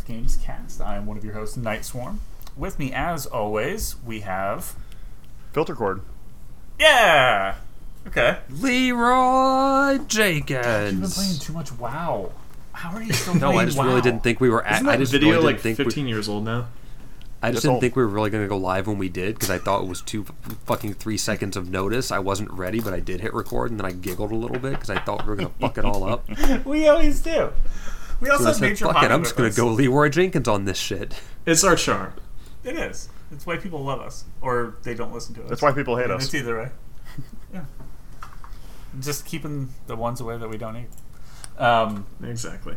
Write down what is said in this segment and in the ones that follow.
Mammoth Games cast. I am one of your hosts, Night Swarm. With me, as always, we have. Filter cord. Yeah! Okay. Leroy You've been playing too much WoW. How are you still No, playing I just WoW? really didn't think we were. At, Isn't I just video really like didn't think 15 we, years old now? I just This didn't whole- think we were really going to go live when we did because I thought it was too f- fucking three seconds of notice. I wasn't ready, but I did hit record and then I giggled a little bit because I thought we were going to fuck it all up. We always do. We also So have said, Nature "Fuck it, I'm just with going us. to go Leeroy Jenkins on this shit." It's our charm. It is. It's why people love us, or they don't listen to us. That's why people hate I mean, us. It's either way. yeah. Just keeping the ones away that we don't need. Um, Exactly.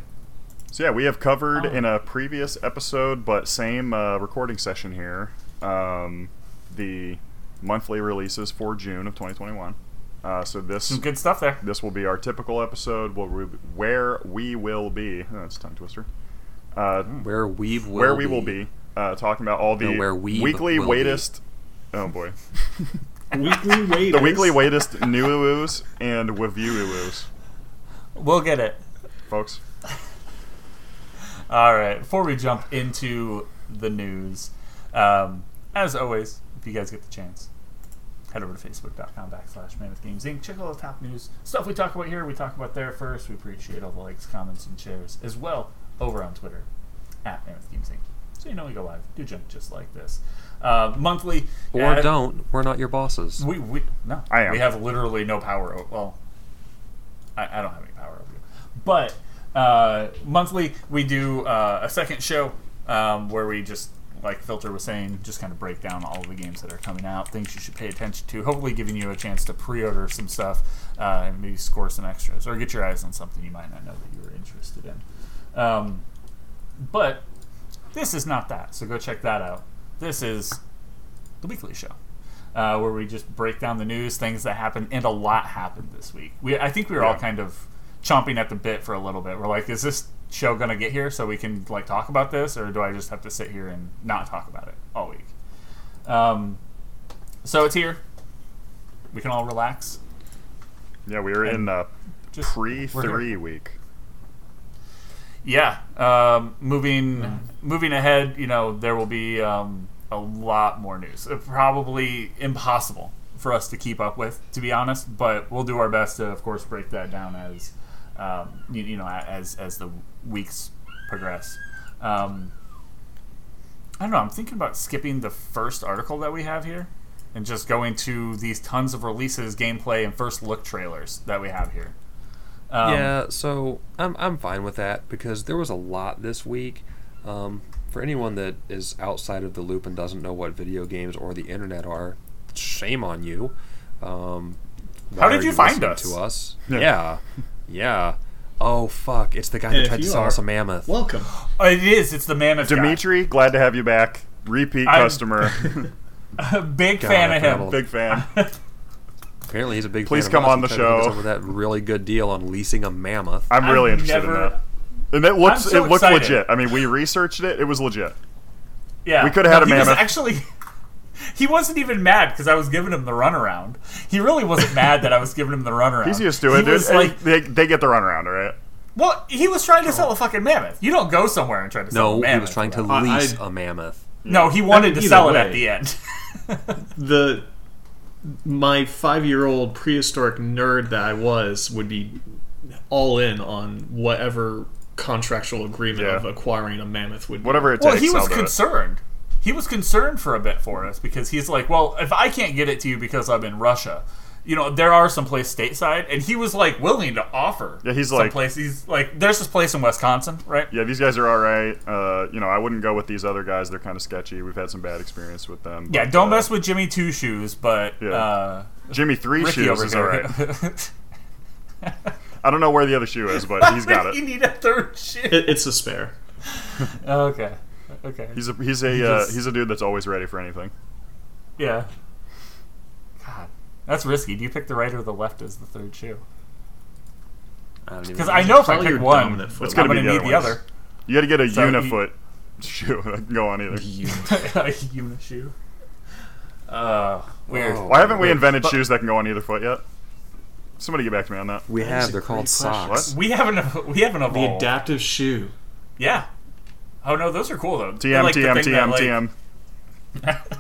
So yeah, we have covered Oh. in a previous episode, but same uh, recording session here. Um, the monthly releases for June of 2021. Uh, so this some good stuff there. this will be our typical episode where we, where we will be. Oh, that's a tongue twister. Uh, Where we will where we will be uh, talking about all the No, where we weekly will be. waitest. Oh boy, Weekly wait. the weekly waitest new and review it was We'll get it. folks. All right. Before we jump into the news, um, as always, if you guys get the chance, head over to facebook.com backslash mammoth games inc. Check all the top news stuff we talk about here. We talk about there first. We appreciate all the likes, comments, and shares as well over on Twitter at mammoth games inc. So you know we go live. Do jump just like this. Uh, monthly. Or uh, don't. We're not your bosses. We, we no. I am. We have literally no power. o- Well, I, I don't have any power over you. But uh, monthly, we do uh, a second show um, where we just, like Filter was saying, just kind of break down all of the games that are coming out, things you should pay attention to. Hopefully, giving you a chance to pre-order some stuff uh, and maybe score some extras or get your eyes on something you might not know that you were interested in. Um, but this is not that, so go check that out. This is the weekly show, uh, where we just break down the news, things that happened, and a lot happened this week. We, I think we were all kind of chomping at the bit for a little bit. We're like, is this show gonna get here so we can like talk about this, or do I just have to sit here and not talk about it all week? Um, so it's here. We can all relax. Yeah, we are in And uh, Just pre three week. Yeah. Um, moving moving ahead, you know, there will be um, a lot more news. Uh, Probably impossible for us to keep up with, to be honest. But we'll do our best to, of course, break that down as um, you, you know as as the weeks progress. Um, I don't know. I'm thinking about skipping the first article that we have here and just going to these tons of releases, gameplay, and first look trailers that we have here. Um, yeah, so I'm I'm fine with that because there was a lot this week. Um, for anyone that is outside of the loop and doesn't know what video games or the internet are, shame on you. Um, How did are you find listening us? To us? Yeah. Yeah, yeah. Oh fuck! It's the guy And that if tried to you sell are- us a mammoth. Welcome. Oh, it is. It's the mammoth. guy. Dimitri, glad to have you back. Repeat I'm- customer, Big God, fan of him. forgot big fan. Apparently, he's a big. Please fan come of us on the and tried to hook us show. up With that really good deal on leasing a mammoth. I'm really I've interested never- in that. And it looks so it looked excited. legit. I mean, we researched it. It was legit. Yeah, We coulda had a mammoth. actually, he wasn't even mad because I was giving him the runaround. He really wasn't mad that I was giving him the runaround. He's used to it. He dude. like, they, they get the runaround, all right? well, he was trying to sell a fucking mammoth. You don't go somewhere and try to sell a mammoth. No, he was trying to bro. Lease I- a mammoth. No, he wanted to either sell it at the end. The my five year old prehistoric nerd that I was would be all in on whatever contractual agreement Yeah. of acquiring a mammoth would be. Whatever it takes. well, he was I'll it. Concerned. He was concerned for a bit for us because he's like, well, if I can't get it to you because I'm in Russia, you know, there are some place stateside, and he was like willing to offer. Yeah, he's some like- place. He's like, there's this place in Wisconsin, right? Yeah, these guys are all right. Uh, you know, I wouldn't go with these other guys. They're kind of sketchy. We've had some bad experience with them. Yeah, don't uh, mess with Jimmy Two Shoes, but Yeah. uh, Jimmy Three Ricky Shoes is all right. I don't know where the other shoe is, but he's got it. You need a third shoe. It, it's a spare. okay, okay, He's a he's a He uh, just- he's a dude that's always ready for anything. yeah. God, that's risky. Do you pick the right or the left as the third shoe? I don't even Because I know if I pick one, dominant foot. It's I'm gonna going be the need other the other. You got to get a So he- unifoot shoe that can go on either. a unishoe. Uh, weird. Oh. Why haven't we Wait, invented but- shoes that can go on either foot yet? Somebody get back to me on that. We have. a They're called socks. What? We haven't. We haven't The adaptive shoe. Yeah. Oh no, those are cool though. TM like the TM that, TM like- TM.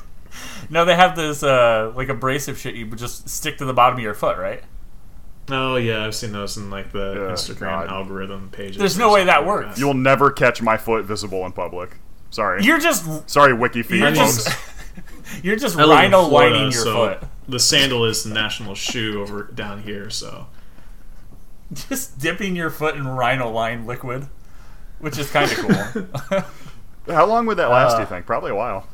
No, they have this uh, like abrasive shit you would just stick to the bottom of your foot, right? Oh yeah, I've seen those in like the Yeah, Instagram God. algorithm pages. There's no way that something like works. You will never catch my foot visible in public. Sorry. You're just Sorry, WikiFeed you're just you're just I rhino Florida, lining your so foot. The sandal is the national shoe over down here, so Just dipping your foot in rhino line liquid, which is kind of cool. How long would that last? do Uh, you think? Probably a while.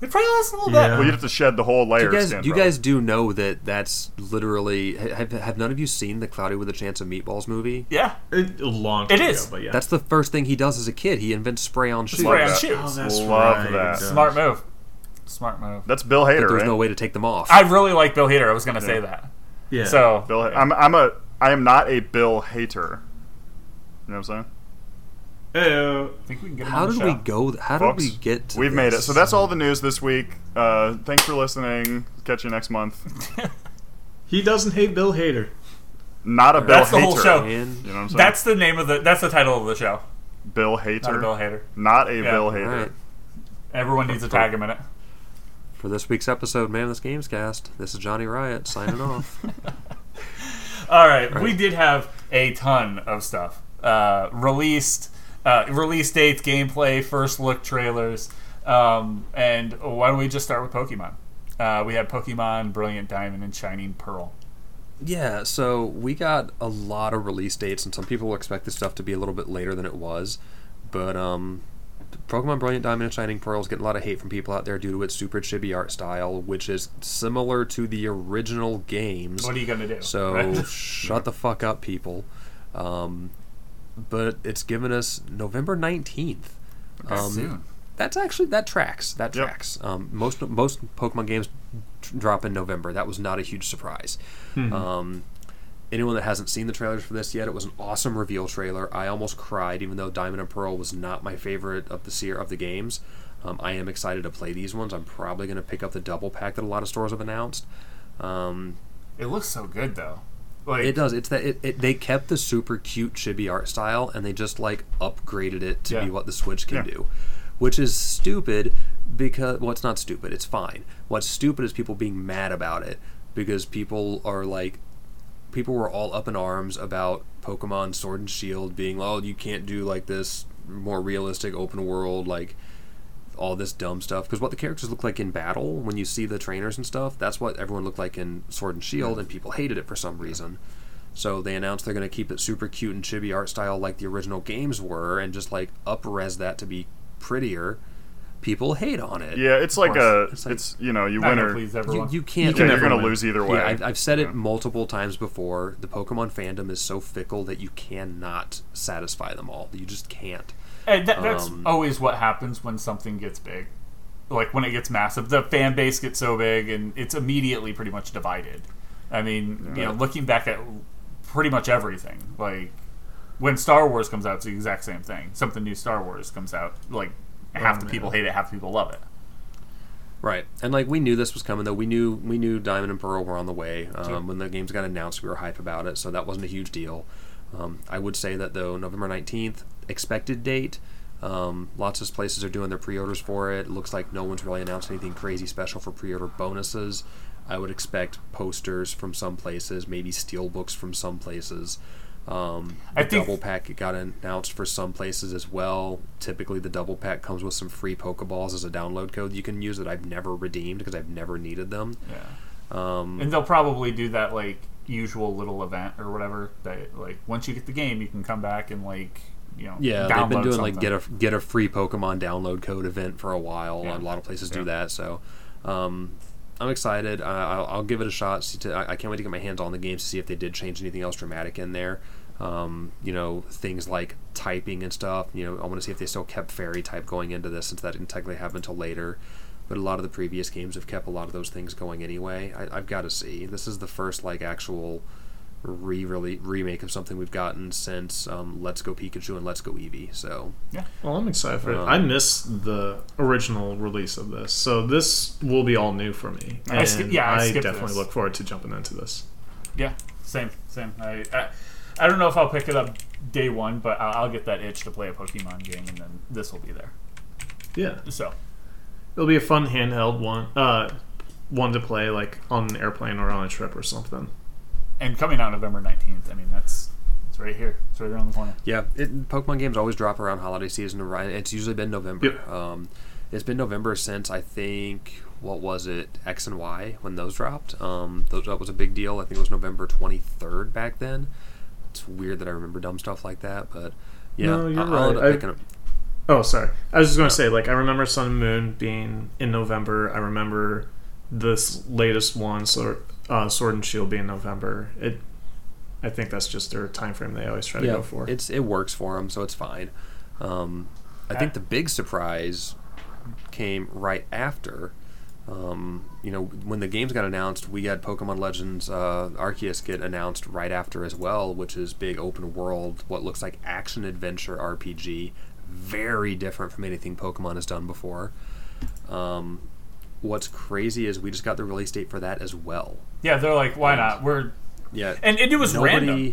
it probably lasts a little Yeah. Well, you'd have to shed the whole layer. You guys, skin, you guys do know that that's literally. Have, have none of you seen the Cloudy with a Chance of Meatballs movie? Yeah, it, a long It time is. but yeah. That's the first thing he does as a kid. He invents spray on shoes. spray on shoes. oh, that's Love right. that. Smart move. Smart move. That's Bill Hader, There's right? no way to take them off. I really like Bill Hader. I was gonna say that. Yeah. So Bill, I'm, I'm a, I am not a Bill hater. You know what I'm saying? Ew. I think we can get him how on did we go? How Folks, did we get to We've made it. So that's all the news this week. Uh, thanks for listening. Catch you next month. he doesn't hate Bill Hader. Not a Bill That's the hater. whole show. Man. You know what I'm saying? That's the name of the. That's the title of the show. Bill hater. Not a Bill Hader. Not a Yeah. Bill All hater. right. Everyone needs to tag him in it. For this week's episode, Man, this Games Cast. This is Johnny Riot signing off. All right, we did have a ton of stuff uh, released, uh, release dates, gameplay, first look trailers, um, and why don't we just start with Pokemon? Uh, we had Pokemon Brilliant Diamond and Shining Pearl. Yeah, so we got a lot of release dates, and some people expect this stuff to be a little bit later than it was. But um, Pokemon Brilliant Diamond and Shining Pearl is getting a lot of hate from people out there due to its super chibi art style, which is similar to the original games. What are you gonna do? So right? shut the fuck up, people. Um, but it's given us November nineteenth. Um, soon. That's actually that tracks. That Yep. tracks. Um, most most Pokemon games t- drop in November. That was not a huge surprise. Um, anyone that hasn't seen the trailers for this yet, it was an awesome reveal trailer. I almost cried, even though Diamond and Pearl was not my favorite of the seer of the games. Um, I am excited to play these ones. I'm probably going to pick up the double pack that a lot of stores have announced. Um, It looks so good though. Like it does. It's that it, it, they kept the super cute chibi art style and they just like upgraded it to Yeah. be what the Switch can Yeah. do, which is stupid because well, it's not stupid. It's fine. What's stupid is people being mad about it because people are like, people were all up in arms about Pokemon Sword and Shield being, oh, you can't do like this more realistic open world like all this dumb stuff because what the characters look like in battle when you see the trainers and stuff that's what everyone looked like in sword and shield hmm. and people hated it for some reason so they announced they're going to keep it super cute and chibi art style like the original games were and just like up-res that to be prettier people hate on it Yeah, it's like a, It's it's, you know, you win or please you, everyone. you can't yeah, you're never gonna lose either way. yeah, I've, I've said it multiple times before. The Pokemon fandom is so fickle that you cannot satisfy them all. You just can't. And that, that's Um, always what happens when something gets big. Like when it gets massive, the fan base gets so big, and it's immediately pretty much divided. I mean, you know, looking back at pretty much everything, like when Star Wars comes out, it's the exact same thing. Something new Star Wars comes out, like half Oh, the man. people hate it, half the people love it. Right, and like we knew this was coming though. We knew we knew Diamond and Pearl were on the way. Um, When the games got announced, we were hype about it, so that wasn't a huge deal. Um, I would say that though, November nineteenth, expected date. Um, lots of places are doing their pre-orders for it. It looks like no one's really announced anything crazy special for pre-order bonuses. I would expect posters from some places, maybe steel books from some places. Um, I the think- double pack got announced for some places as well. Typically, the double pack comes with some free Pokeballs as a download code you can use that I've never redeemed because I've never needed them. Yeah, Um, and they'll probably do that like usual little event or whatever. That like once you get the game, you can come back and like you know yeah, they've been doing like get a get a free Pokemon download code event for a while. Yeah. A lot of places Yeah. do that, so um, I'm excited. Uh, I'll, I'll give it a shot. See to, I I can't wait to get my hands on the game to see if they did change anything else dramatic in there. Um, you know, things like typing and stuff. You know, I want to see if they still kept fairy type going into this, since that didn't technically happen until later. But a lot of the previous games have kept a lot of those things going anyway. I, I've got to see. This is the first like actual re really remake of something we've gotten since um, Let's Go Pikachu and Let's Go Eevee. So yeah, Well, I'm excited for it. Um, I missed the original release of this, so this will be all new for me. I sk- yeah, I skipped definitely this. look forward to jumping into this. Yeah, same, same. I, I, I don't know if I'll pick it up day one, but I'll, I'll get that itch to play a Pokemon game, and then this will be there. Yeah, So it'll be a fun handheld one. Uh, one to play like on an airplane or on a trip or something. and coming out November nineteenth. I mean, that's it's right here. It's right around the corner. Yeah, it, Pokemon games always drop around holiday season. Right, it's usually been November. Yep. Um, it's been November since I think what was it X and Y when those dropped. Um, those, that was a big deal. I think it was November twenty third back then. It's weird that I remember dumb stuff like that, but yeah, No, you're I- I'll end right. up I- picking up. Oh, sorry. I was just going to say, like, I remember Sun and Moon being in November. I remember this latest one, Sword, uh, Sword and Shield, being November. It, I think that's just their time frame they always try to yeah, go for. it's it works for them, so it's fine. Um, I think the big surprise came right after. Um, you know, when the games got announced, we had Pokemon Legends uh, Arceus get announced right after as well, which is big open world, what looks like action adventure RPG, very different from anything Pokemon has done before. Um, what's crazy is we just got the release date for that as well. Yeah, they're like, why not? We're Yeah, and, and it was random. nobody.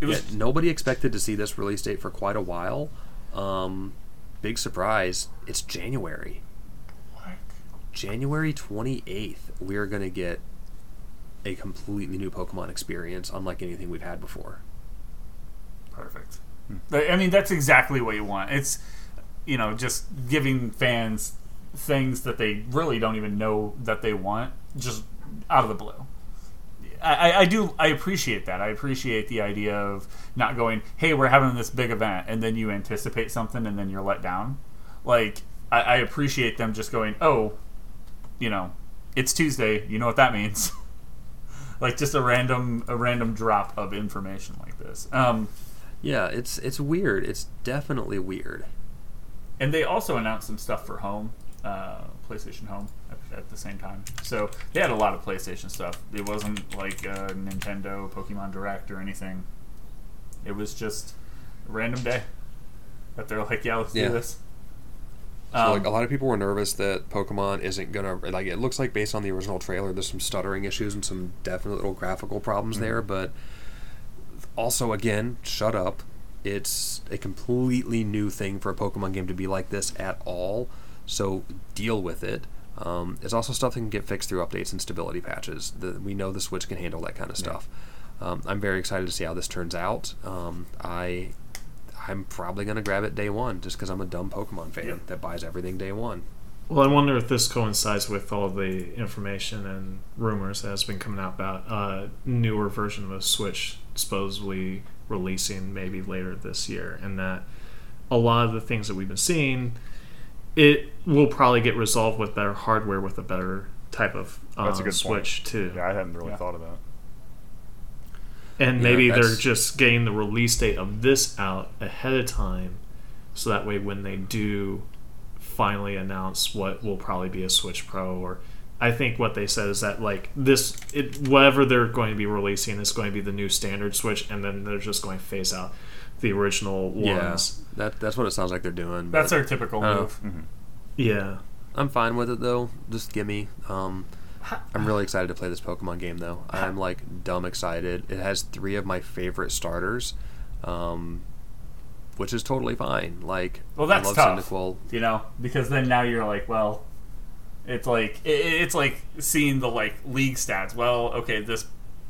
It Yeah, was nobody expected to see this release date for quite a while. Um, big surprise, it's January. What? January 28th, we're going to get a completely new Pokemon experience, unlike anything we've had before. perfect. I mean, that's exactly what you want. It's you know just giving fans things that they really don't even know that they want, just out of the blue. I, I- I do I appreciate that. I appreciate the idea of not going, hey, we're having this big event, and then you anticipate something and then you're let down. Like I, I appreciate them just going, oh, you know, it's Tuesday. You know what that means. like just a random a random drop of information like this. Um, Yeah, it's it's weird. It's definitely weird. and they also announced some stuff for home, uh, PlayStation Home, at, at the same time. So they had a lot of PlayStation stuff. It wasn't like a Nintendo Pokemon Direct or anything. It was just a random day that they're like, yeah, let's Yeah. do this. So Um, like a lot of people were nervous that Pokemon isn't gonna like. It looks like based on the original trailer, there's some stuttering issues and some definite little graphical problems there. But also, again, shut up. It's a completely new thing for a Pokemon game to be like this at all. So deal with it. Um, it's also stuff that can get fixed through updates and stability patches. The, we know the Switch can handle that kind of stuff. Um, I'm very excited to see how this turns out. Um, I I'm probably gonna grab it day one just because I'm a dumb Pokemon fan Yep. that buys everything day one. Well, I wonder if this coincides with all the information and rumors that has been coming out about a newer version of a Switch supposedly releasing maybe later this year, and that a lot of the things that we've been seeing, it will probably get resolved with better hardware with a better type of uh, That's a good Switch point. too. Yeah, I hadn't really Yeah. thought of that. And Yeah, maybe they're just getting the release date of this out ahead of time, so that way when they do finally announce what will probably be a Switch Pro, or I think what they said is that like this, it whatever they're going to be releasing is going to be the new standard Switch, and then they're just going to phase out the original ones. Yeah, that that's what it sounds like they're doing. that's but our typical Oh. move. Yeah, I'm fine with it though. Just gimme. Um, I'm really excited to play this Pokemon game though. I'm like dumb excited. It has three of my favorite starters, um, which is totally fine. Like, Well, that's I love tough. Cyndaquil. You know, because then now you're like, well, it's like it, it's like seeing the like league stats. Well, okay, this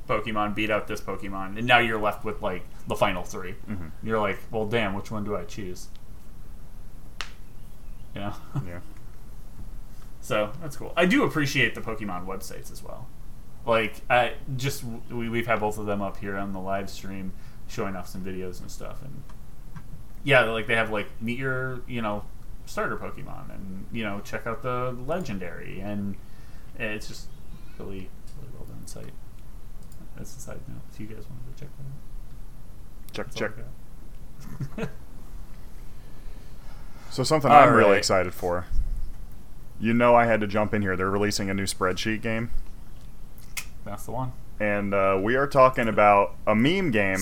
Pokemon beat out this Pokemon, and now you're left with like the final 3 Mm-hmm. You're like, well, damn, which one do I choose? You know, Yeah. so that's cool. I do appreciate the Pokemon websites as well. Like, I just we, we've had both of them up here on the live stream, showing off some videos and stuff, and yeah, like they have like meet your you know starter Pokemon, and you know check out the legendary, and it's just really really well done site. That's a side note. If you guys want to go check that out, Check, That's check. all I got. So something All I'm really excited for. You know, I had to jump in here. They're releasing a new spreadsheet game, That's the one. and uh, we are talking about a meme game,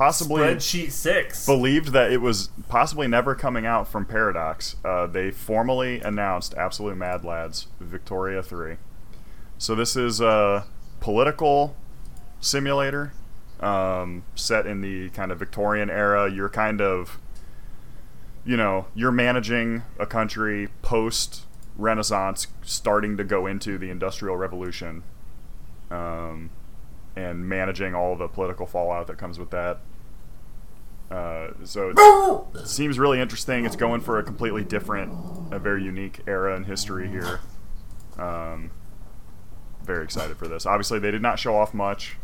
possibly Spreadsheet six. believed that it was possibly never coming out from Paradox. Uh, they formally announced Absolute Mad Lads Victoria 3. So this is a political simulator um, set in the kind of Victorian era. You're kind of, you know, you're managing a country post Renaissance, starting to go into the Industrial Revolution, um, and managing all the political fallout that comes with that. Uh, so it seems really interesting. It's going for a completely different, a very unique era in history here. Um, very excited for this. Obviously, they did not show off much.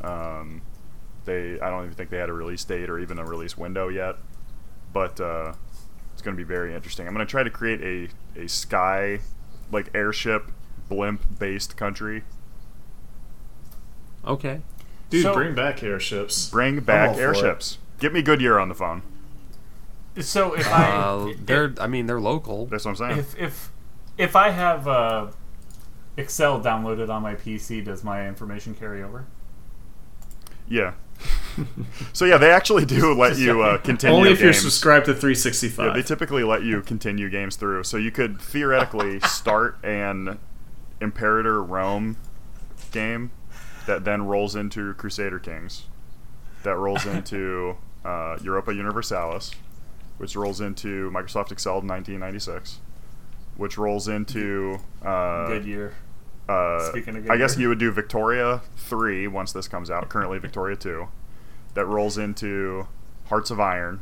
Um, they, I don't even think they had a release date or even a release window yet. But uh, it's going to be very interesting. I'm going to try to create a a sky, like airship, blimp based country. Okay. Dude, So- bring back airships. Bring back for it. airships. Get me Goodyear on the phone. So if I Uh, they're. I mean, they're local. That's what I'm saying. if if if I have uh, Excel downloaded on my PC, does my information carry over? Yeah. so yeah, they actually do let you uh, continue Only if you're subscribed to 365. Yeah, they typically let you continue games through. So you could theoretically start an Imperator Rome game that then rolls into Crusader Kings, that rolls into uh, Europa Universalis, which rolls into Microsoft Excel 1996, which rolls into uh, Goodyear. uh, Speaking of I guess you would do Victoria 3 once this comes out. Currently Victoria 2. That rolls into Hearts of Iron.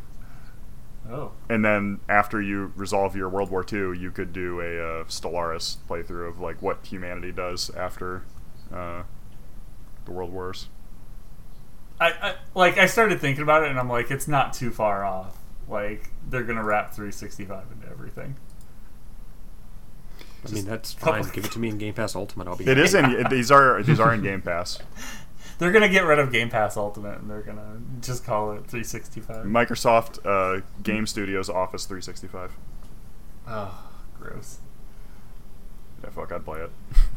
Oh, And then after you resolve your World War II, you could do a uh, Stellaris playthrough of like what humanity does after uh, the World Wars. I, I like I started thinking about it, and I'm like, it's not too far off. Like they're gonna wrap 365 into everything. I mean, that's fine. Give it to me in Game Pass Ultimate. I'll be. It happy. is in these are these are in Game Pass. They're gonna get rid of Game Pass Ultimate, and they're gonna just call it 365. Microsoft uh, Game Studios Office 365. oh, gross. Yeah, fuck, I'd play it.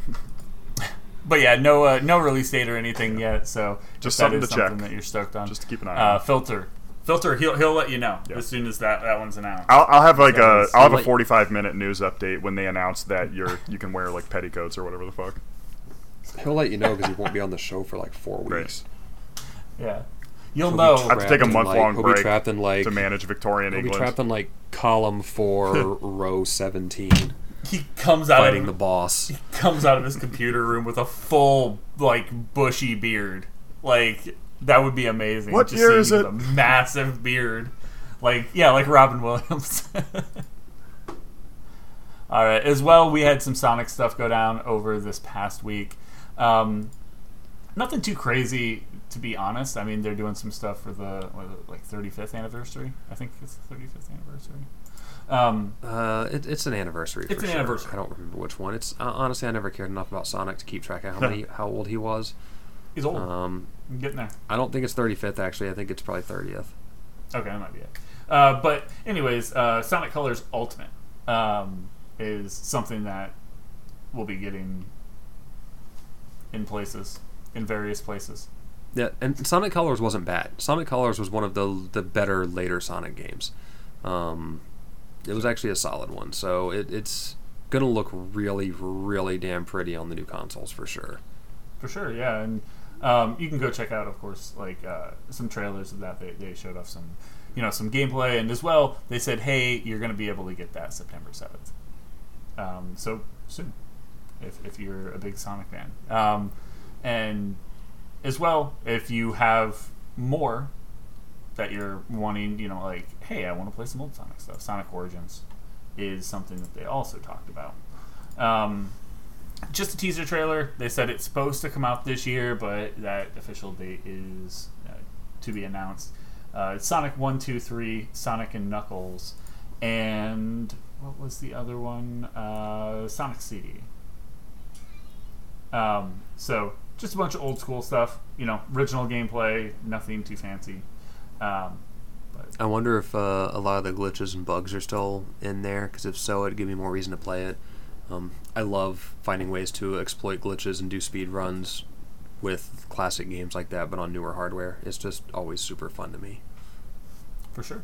But yeah, no uh, no release date or anything yet. So Just if something is to check. that you're stoked on. Just to keep an eye uh, on. filter, filter. He'll he'll let you know Yeah. as soon as that that one's announced. I'll, I'll have like a Guys, I'll have a 45 minute news update when they announce that you're you can wear like petticoats or whatever the fuck. He'll let you know because he won't be on the show for like four Great. weeks. yeah, you'll He'll know. I have to take a in, month-long like, He'll break be trapped in like. to manage Victorian He'll be trapped in like column four, row seventeen, he comes out fighting of the boss. he comes out of his computer room with a full like bushy beard. Like that would be amazing. What to year is it? A massive beard, like yeah, like Robin Williams. All right. As well, we had some Sonic stuff go down over this past week. Um, nothing too crazy, to be honest. I mean, they're doing some stuff for the what is it, like 35th anniversary. I think it's the 35th anniversary. Um, Uh, it, it's an anniversary. It's for an sure. anniversary. I don't remember which one. It's uh, honestly I never cared enough about Sonic to keep track of how many how old he was. he's old. Um, I'm getting there. I don't think it's 35th actually. I think it's probably 30th. Okay, that might be it. Uh, but anyways, uh, Sonic Colors Ultimate um, is something that we'll be getting in places, in various places. Yeah, and Sonic Colors wasn't bad. Sonic Colors was one of the the better later Sonic games. Um, it was actually a solid one. So it, it's gonna look really, really damn pretty on the new consoles for sure. For sure, yeah, and um, you can go check out, of course, like uh, some trailers of that. They, they showed off some, you know, some gameplay, and as well, they said, "Hey, you're to be able to get that September 7th." Um, so soon, if if you're a big Sonic fan, um, and as well, if you have more that you're wanting, you know, like, hey, I want to play some old Sonic stuff. Sonic Origins is something that they also talked about. Um, just a teaser trailer. They said it's supposed to come out this year, but that official date is uh, to be announced. Uh, Sonic 1, 2, 3, Sonic and Knuckles, and what was the other one? Uh, Sonic CD. Um, so, just a bunch of old school stuff. You know, original gameplay, nothing too fancy. Um, I wonder if uh, a lot of the glitches and bugs are still in there. Because if so, it'd give me more reason to play it. Um, I love finding ways to exploit glitches and do speed runs with classic games like that, but on newer hardware. It's just always super fun to me. For sure.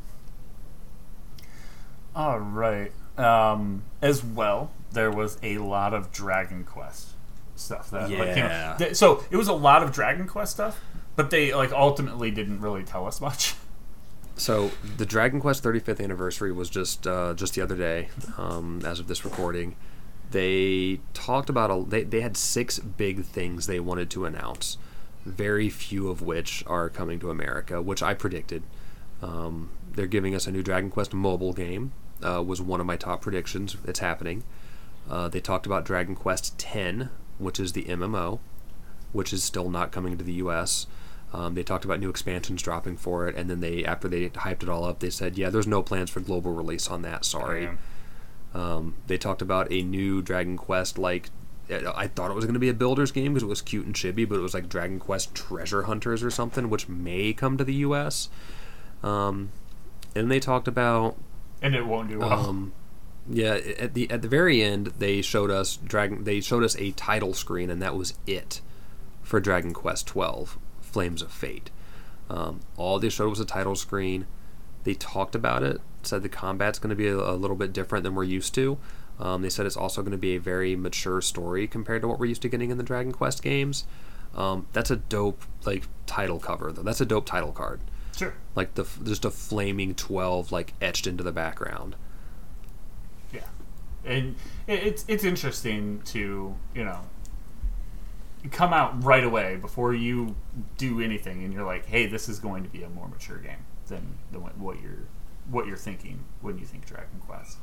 All right. Um, as well, there was a lot of Dragon Quest stuff. That, like, you know, Yeah. so it was a lot of Dragon Quest stuff, but they like ultimately didn't really tell us much. So the Dragon Quest 35th anniversary was just uh, just the other day, um, as of this recording. They talked about a, they they had six big things they wanted to announce, very few of which are coming to America, which I predicted. Um, they're giving us a new Dragon Quest mobile game. Uh, was one of my top predictions. It's happening. Uh, they talked about Dragon Quest X, which is the MMO, which is still not coming to the U.S. Um, they talked about new expansions dropping for it, and then they, after they hyped it all up, they said, "Yeah, there's no plans for global release on that. Sorry." Um, they talked about a new Dragon Quest like. I thought it was going to be a builder's game because it was cute and chibi, but it was like Dragon Quest Treasure Hunters or something, which may come to the U.S. Um, and they talked about And it won't do well. um, yeah, at the at the very end, they showed us Dragon. They showed us a title screen, and that was it for Dragon Quest Twelve: Flames of Fate. Um, all they showed was a title screen. They talked about it. Said the combat's going to be a, a little bit different than we're used to. Um, they said it's also going to be a very mature story compared to what we're used to getting in the Dragon Quest games. Um, that's a dope like title cover though. That's a dope title card. sure. Like the just a flaming twelve like etched into the background. Yeah, and it's it's interesting to you know come out right away before you do anything, and you're like, hey, this is going to be a more mature game than than what, you're what you're thinking when you think Dragon Quest.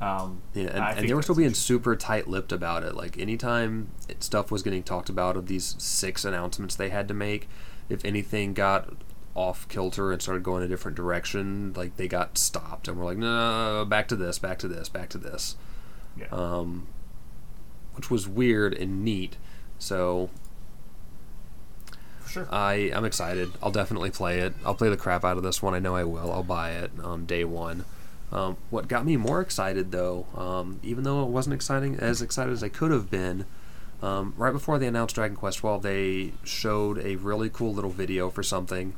Um, Yeah, and, and they were still being super tight-lipped about it. Like anytime it, stuff was getting talked about of these six announcements they had to make, if anything got off kilter and started going a different direction, like they got stopped and we're like, no, back to this, back to this, back to this, yeah. um, which was weird and neat. So sure. I I'm excited. I'll definitely play it. I'll play the crap out of this one. I know I will. I'll buy it um, day one. Um, what got me more excited though, um, even though it wasn't exciting as excited as I could have been, um, right before they announced Dragon Quest XII, they showed a really cool little video for something.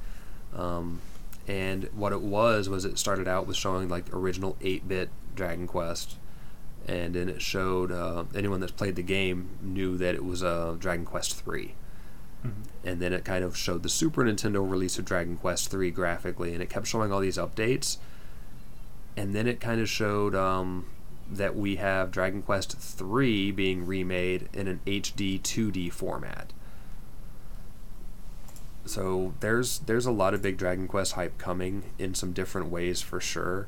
Um, and what it was was it started out with showing like original 8-bit Dragon Quest, and then it showed uh, anyone that's played the game knew that it was uh, Dragon Quest III and then it kind of showed the Super Nintendo release of Dragon Quest III graphically, and it kept showing all these updates. And then it kind of showed um, that we have Dragon Quest III being remade in an HD 2D format. So there's there's a lot of big Dragon Quest hype coming in some different ways for sure.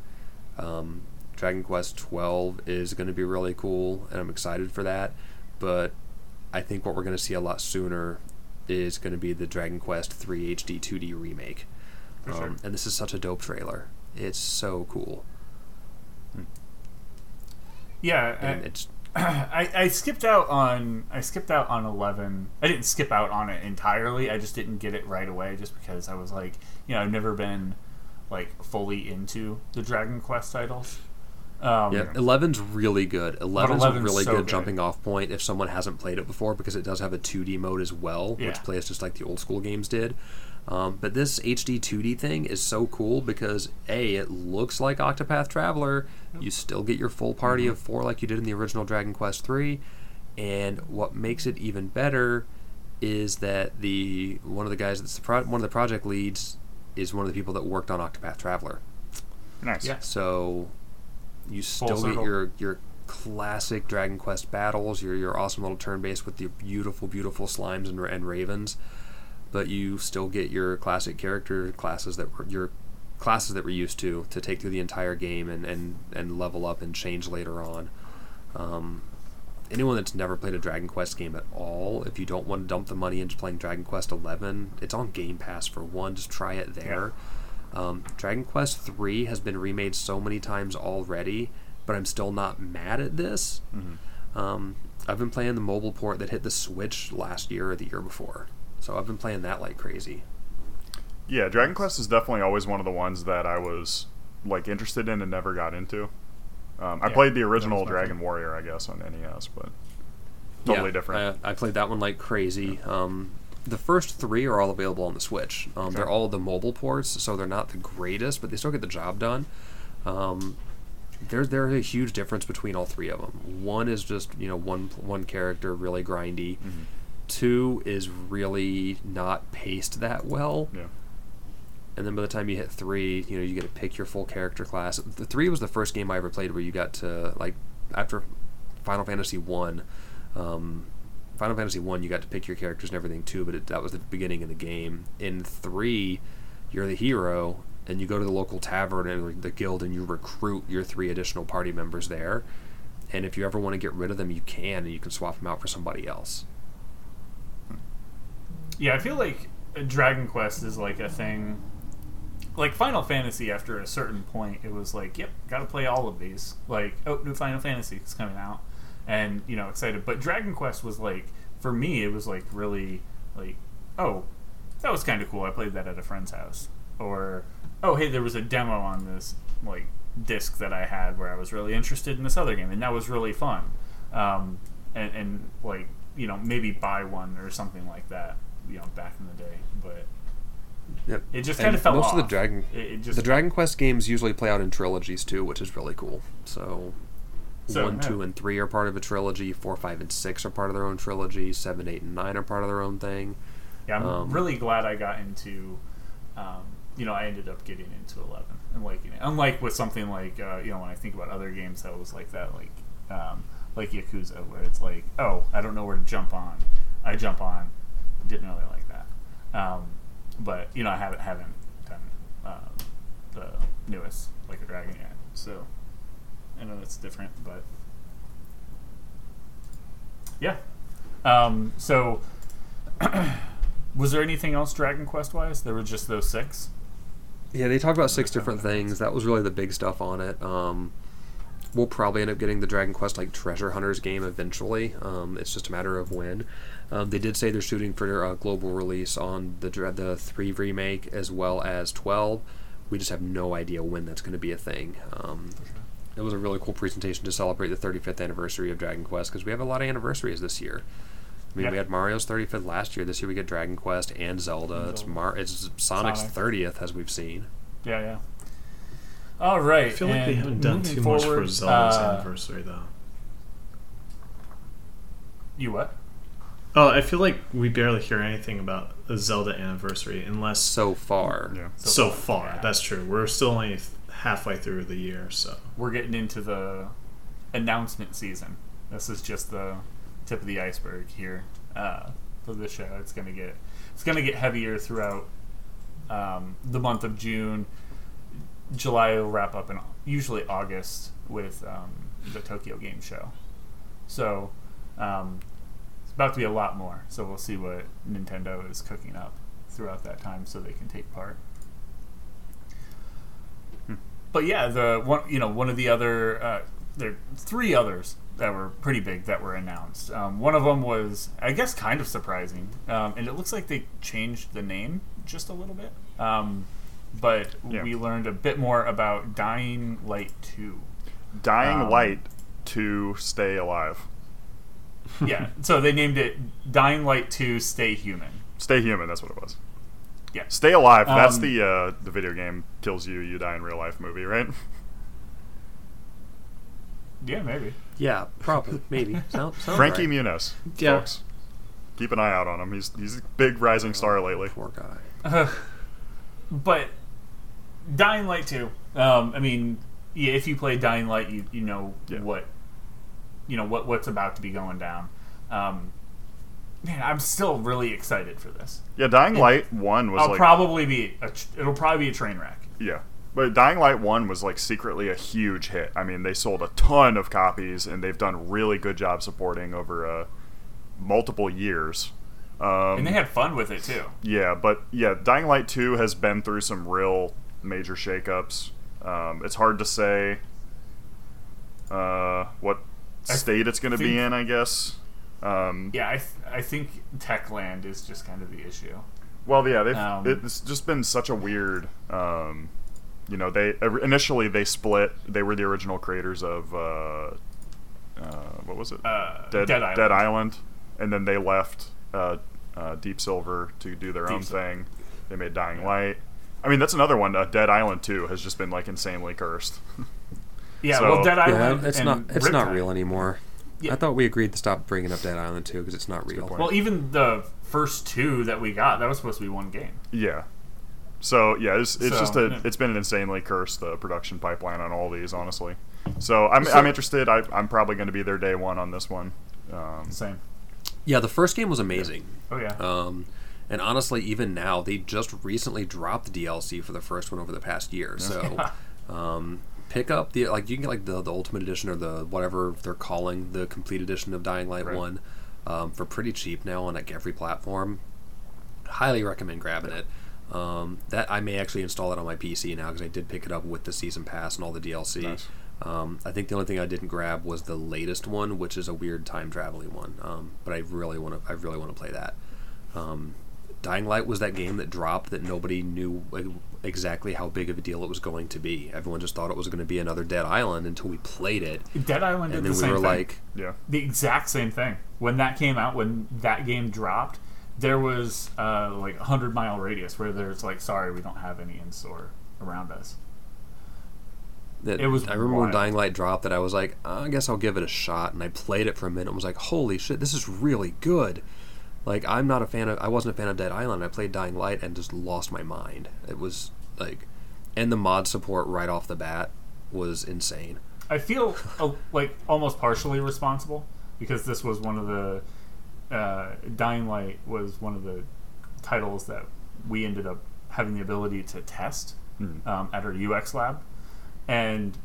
Um, Dragon Quest 12 is going to be really cool, and I'm excited for that. But I think what we're going to see a lot sooner is going to be the Dragon Quest 3 HD 2D remake. For sure. Um, and this is such a dope trailer. It's so cool. yeah, And I- it's I, I skipped out on I skipped out on eleven. I didn't skip out on it entirely. I just didn't get it right away, just because I was like, you know, I've never been like fully into the Dragon Quest titles. Um, yeah, 11's really good. 11's, a really so good, good. jumping off point if someone hasn't played it before because it does have a 2D mode as well, Yeah. which plays just like the old school games did. Um, but this HD 2D thing is so cool because A, it looks like Octopath Traveler. You still get your full party Mm-hmm. of four like you did in the original Dragon Quest 3. And what makes it even better is that the one of the guys that's the pro- one of the project leads is one of the people that worked on Octopath Traveler. Nice. Yeah. So you still get circle. your your classic Dragon Quest battles, your your awesome little turn base with the beautiful, beautiful slimes and, and ravens, but you still get your classic character classes that were your classes that we're used to to take through the entire game and and, and level up and change later on. Um, anyone that's never played a Dragon Quest game at all, if you don't want to dump the money into playing Dragon Quest Eleven, it's on Game Pass for one. Just try it there. Um, Dragon Quest Three has been remade so many times already, but I'm still not mad at this. Um, I've been playing the mobile port that hit the Switch last year or the year before, so I've been playing that like crazy. Yeah, Dragon Quest is definitely always one of the ones that I was like interested in and never got into. Um, I Yeah, played the original Dragon favorite. Warrior, I guess, on NES, but totally Yeah, different. I, I played that one like crazy. Um, the first three are all available on the Switch. Um, They're all the mobile ports, so they're not the greatest, but they still get the job done. Um, there's there's a huge difference between all three of them. One is just you know one one character really grindy. two is really not paced that well. Yeah. And then by the time you hit three, you know, you get to pick your full character class. The three was the first game I ever played where you got to like after Final Fantasy one, um, Final Fantasy one, you got to pick your characters and everything too. But it, that was the beginning of the game. In three, you're the hero, and you go to the local tavern and the guild, and you recruit your three additional party members there. And if you ever want to get rid of them, you can, and you can swap them out for somebody else. Yeah, I feel like Dragon Quest is like a thing. Like Final Fantasy, after a certain point, it was like, yep, got to play all of these. Like, oh, new Final Fantasy is coming out, and you know, excited. But Dragon Quest was like, for me, it was like really like, oh, that was kind of cool. I played that at a friend's house, or oh, hey, there was a demo on this like disc that I had where I was really interested in this other game, and that was really fun. Um, and, and like you know, maybe buy one or something like that. You know, back in the day, but Yep. it just And kind of fell most off. of the Dragon It, it just the Dragon Quest games usually play out in trilogies too, which is really cool. So, So, one, yeah. two, and three are part of a trilogy. Four, five, and six are part of their own trilogy. Seven, eight, and nine are part of their own thing. Yeah, I'm Um, really glad I got into. Um, you know, I ended up getting into Eleven and liking it. Unlike with something like, uh, you know, when I think about other games that was like that, like um, like Yakuza, where it's like, oh, I don't know where to jump on. I jump on. Didn't really like that. Um, but you know, I haven't haven't done um, the newest like a Dragon yet, so I know it's different, but yeah. Um, so was there anything else Dragon Quest wise? There were just those six. Yeah, they talked about six different things. That was really the big stuff on it. Um, we'll probably end up getting the Dragon Quest like Treasure Hunters game eventually. Um, it's just a matter of when. Um, they did say they're shooting for a global release on the the three remake as well as twelve. We just have no idea when that's going to be a thing. Um, it was a really cool presentation to celebrate the 35th anniversary of Dragon Quest because we have a lot of anniversaries this year. I mean, Yeah. we had Mario's 35th last year. This year we get Dragon Quest and Zelda. It's Zelda. Mar- it's Sonic's Sonic. 30th as we've seen. Yeah, yeah. All right. I feel like they haven't done moving too much for Zelda's uh, anniversary, though. You what? Oh, I feel like we barely hear anything about the Zelda anniversary unless so far. Yeah. so, far. yeah. That's true. We're still only th- halfway through the year, so We're getting into the announcement season. This is just the tip of the iceberg here uh, for this show. It's gonna get it's gonna get heavier throughout um, the month of June. July will wrap up in usually August with um, the Tokyo Game Show. So um, it's about to be a lot more. So we'll see what Nintendo is cooking up throughout that time, so they can take part. But yeah, the one you know one of the other uh, there are three others that were pretty big that were announced. Um, one of them was I guess kind of surprising, um, and it looks like they changed the name just a little bit. Um, but Yeah. we learned a bit more about Dying Light Two. Dying Um, Light to stay alive. yeah, so they named it Dying Light Two: Stay Human. Stay human. That's what it was. Yeah. Stay alive. That's Um, the uh, the video game kills you, you die in real life movie, right? Yeah, maybe. Yeah, probably, maybe. Sound, sounds Frankie right. Muniz, Yeah. folks. Keep an eye out on him. He's he's a big rising star lately. Poor guy. but Dying Light 2. Um, I mean, yeah, if you play Dying Light, you you know Yeah. what you know what what's about to be going down. Um, man, I'm still really excited for this. Yeah, Dying Light One was I'll like probably be a, it'll probably be a train wreck. yeah, but Dying Light One was like secretly a huge hit. I mean, they sold a ton of copies, and they've done a really good job supporting over uh, multiple years. Um, And they had fun with it too. Yeah, but yeah, Dying Light 2 has been through some real major shakeups. Um, it's hard to say uh, what state it's going to be in, I guess. Um, Yeah, I th- I think Techland is just kind of the issue. Well, yeah, they've, Um, it's just been such a weird. Um, you know, they initially they split. They were the original creators of uh, uh, what was it? Uh, Dead, Dead Island. Dead Island, and then they left uh, uh, Deep Silver to do their Deep own Silver. thing. They made Dying Yeah. Light. I mean, that's another one. Uh, Dead Island too has just been like insanely cursed. Yeah, So- well, Dead Yeah, Island. it's and not. It's not real anymore. Yeah. I thought we agreed to stop bringing up Dead Island 2 because it's not real. Well, even the first two that we got, that was supposed to be one game. Yeah. So yeah, it's, it's So, just a yeah. it's been an insanely cursed the production pipeline on all these, honestly. So I'm So- I'm interested. I, I'm probably going to be there day one on this one. Um, Same. Yeah, the first game was amazing. Oh yeah. Um, and honestly, even now, they just recently dropped DLC for the first one over the past year. So, um, pick up the like you can get like the the Ultimate Edition or the whatever they're calling the complete edition of Dying Light Right. One um, for pretty cheap now on like every platform. Highly recommend grabbing it. Um, that I may actually install it on my PC now because I did pick it up with the season pass and all the DLC. Nice. Um, I think the only thing I didn't grab was the latest one, which is a weird time traveling one. Um, but I really want to. I really want to play that. Um, Dying Light was that game that dropped that nobody knew exactly how big of a deal it was going to be. Everyone just thought it was going to be another Dead Island until we played it, Dead Island did and the we same were thing. like, yeah. the exact same thing. When that came out, when that game dropped, there was uh, like a hundred mile radius where there's like, sorry, we don't have any in store around us. that It was I remember when. Dying Light dropped that I was like, "Uh, I guess I'll give it a shot, and I played it for a minute and was like, holy shit, this is really good. Like I'm not a fan of I wasn't a fan of Dead Island. I played Dying Light and just lost my mind. It was like, and the mod support right off the bat was insane. I feel uh, like almost partially responsible because this was one of the uh, Dying Light was one of the titles that we ended up having the ability to test um, at our UX lab, and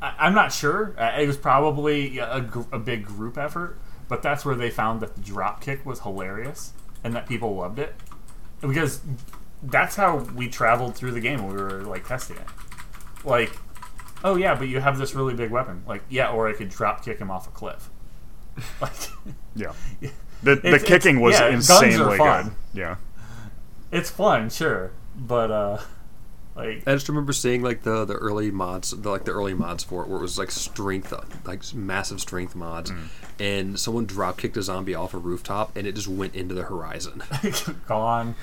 I, I'm not sure. Uh, It was probably a, a big group effort, but that's where they found that the drop kick was hilarious and that people loved it because that's how we traveled through the game when we were like testing it. Like, oh yeah, but you have this really big weapon. Like, yeah, or I could drop kick him off a cliff. Like, Yeah. The, the kicking was yeah, insanely fun. good. Yeah. it's fun, sure, but uh, like, I just remember seeing like the the early mods, the, like the early mods for it, where it was like strength, like massive strength mods, and someone drop kicked a zombie off a rooftop, and it just went into the horizon. gone.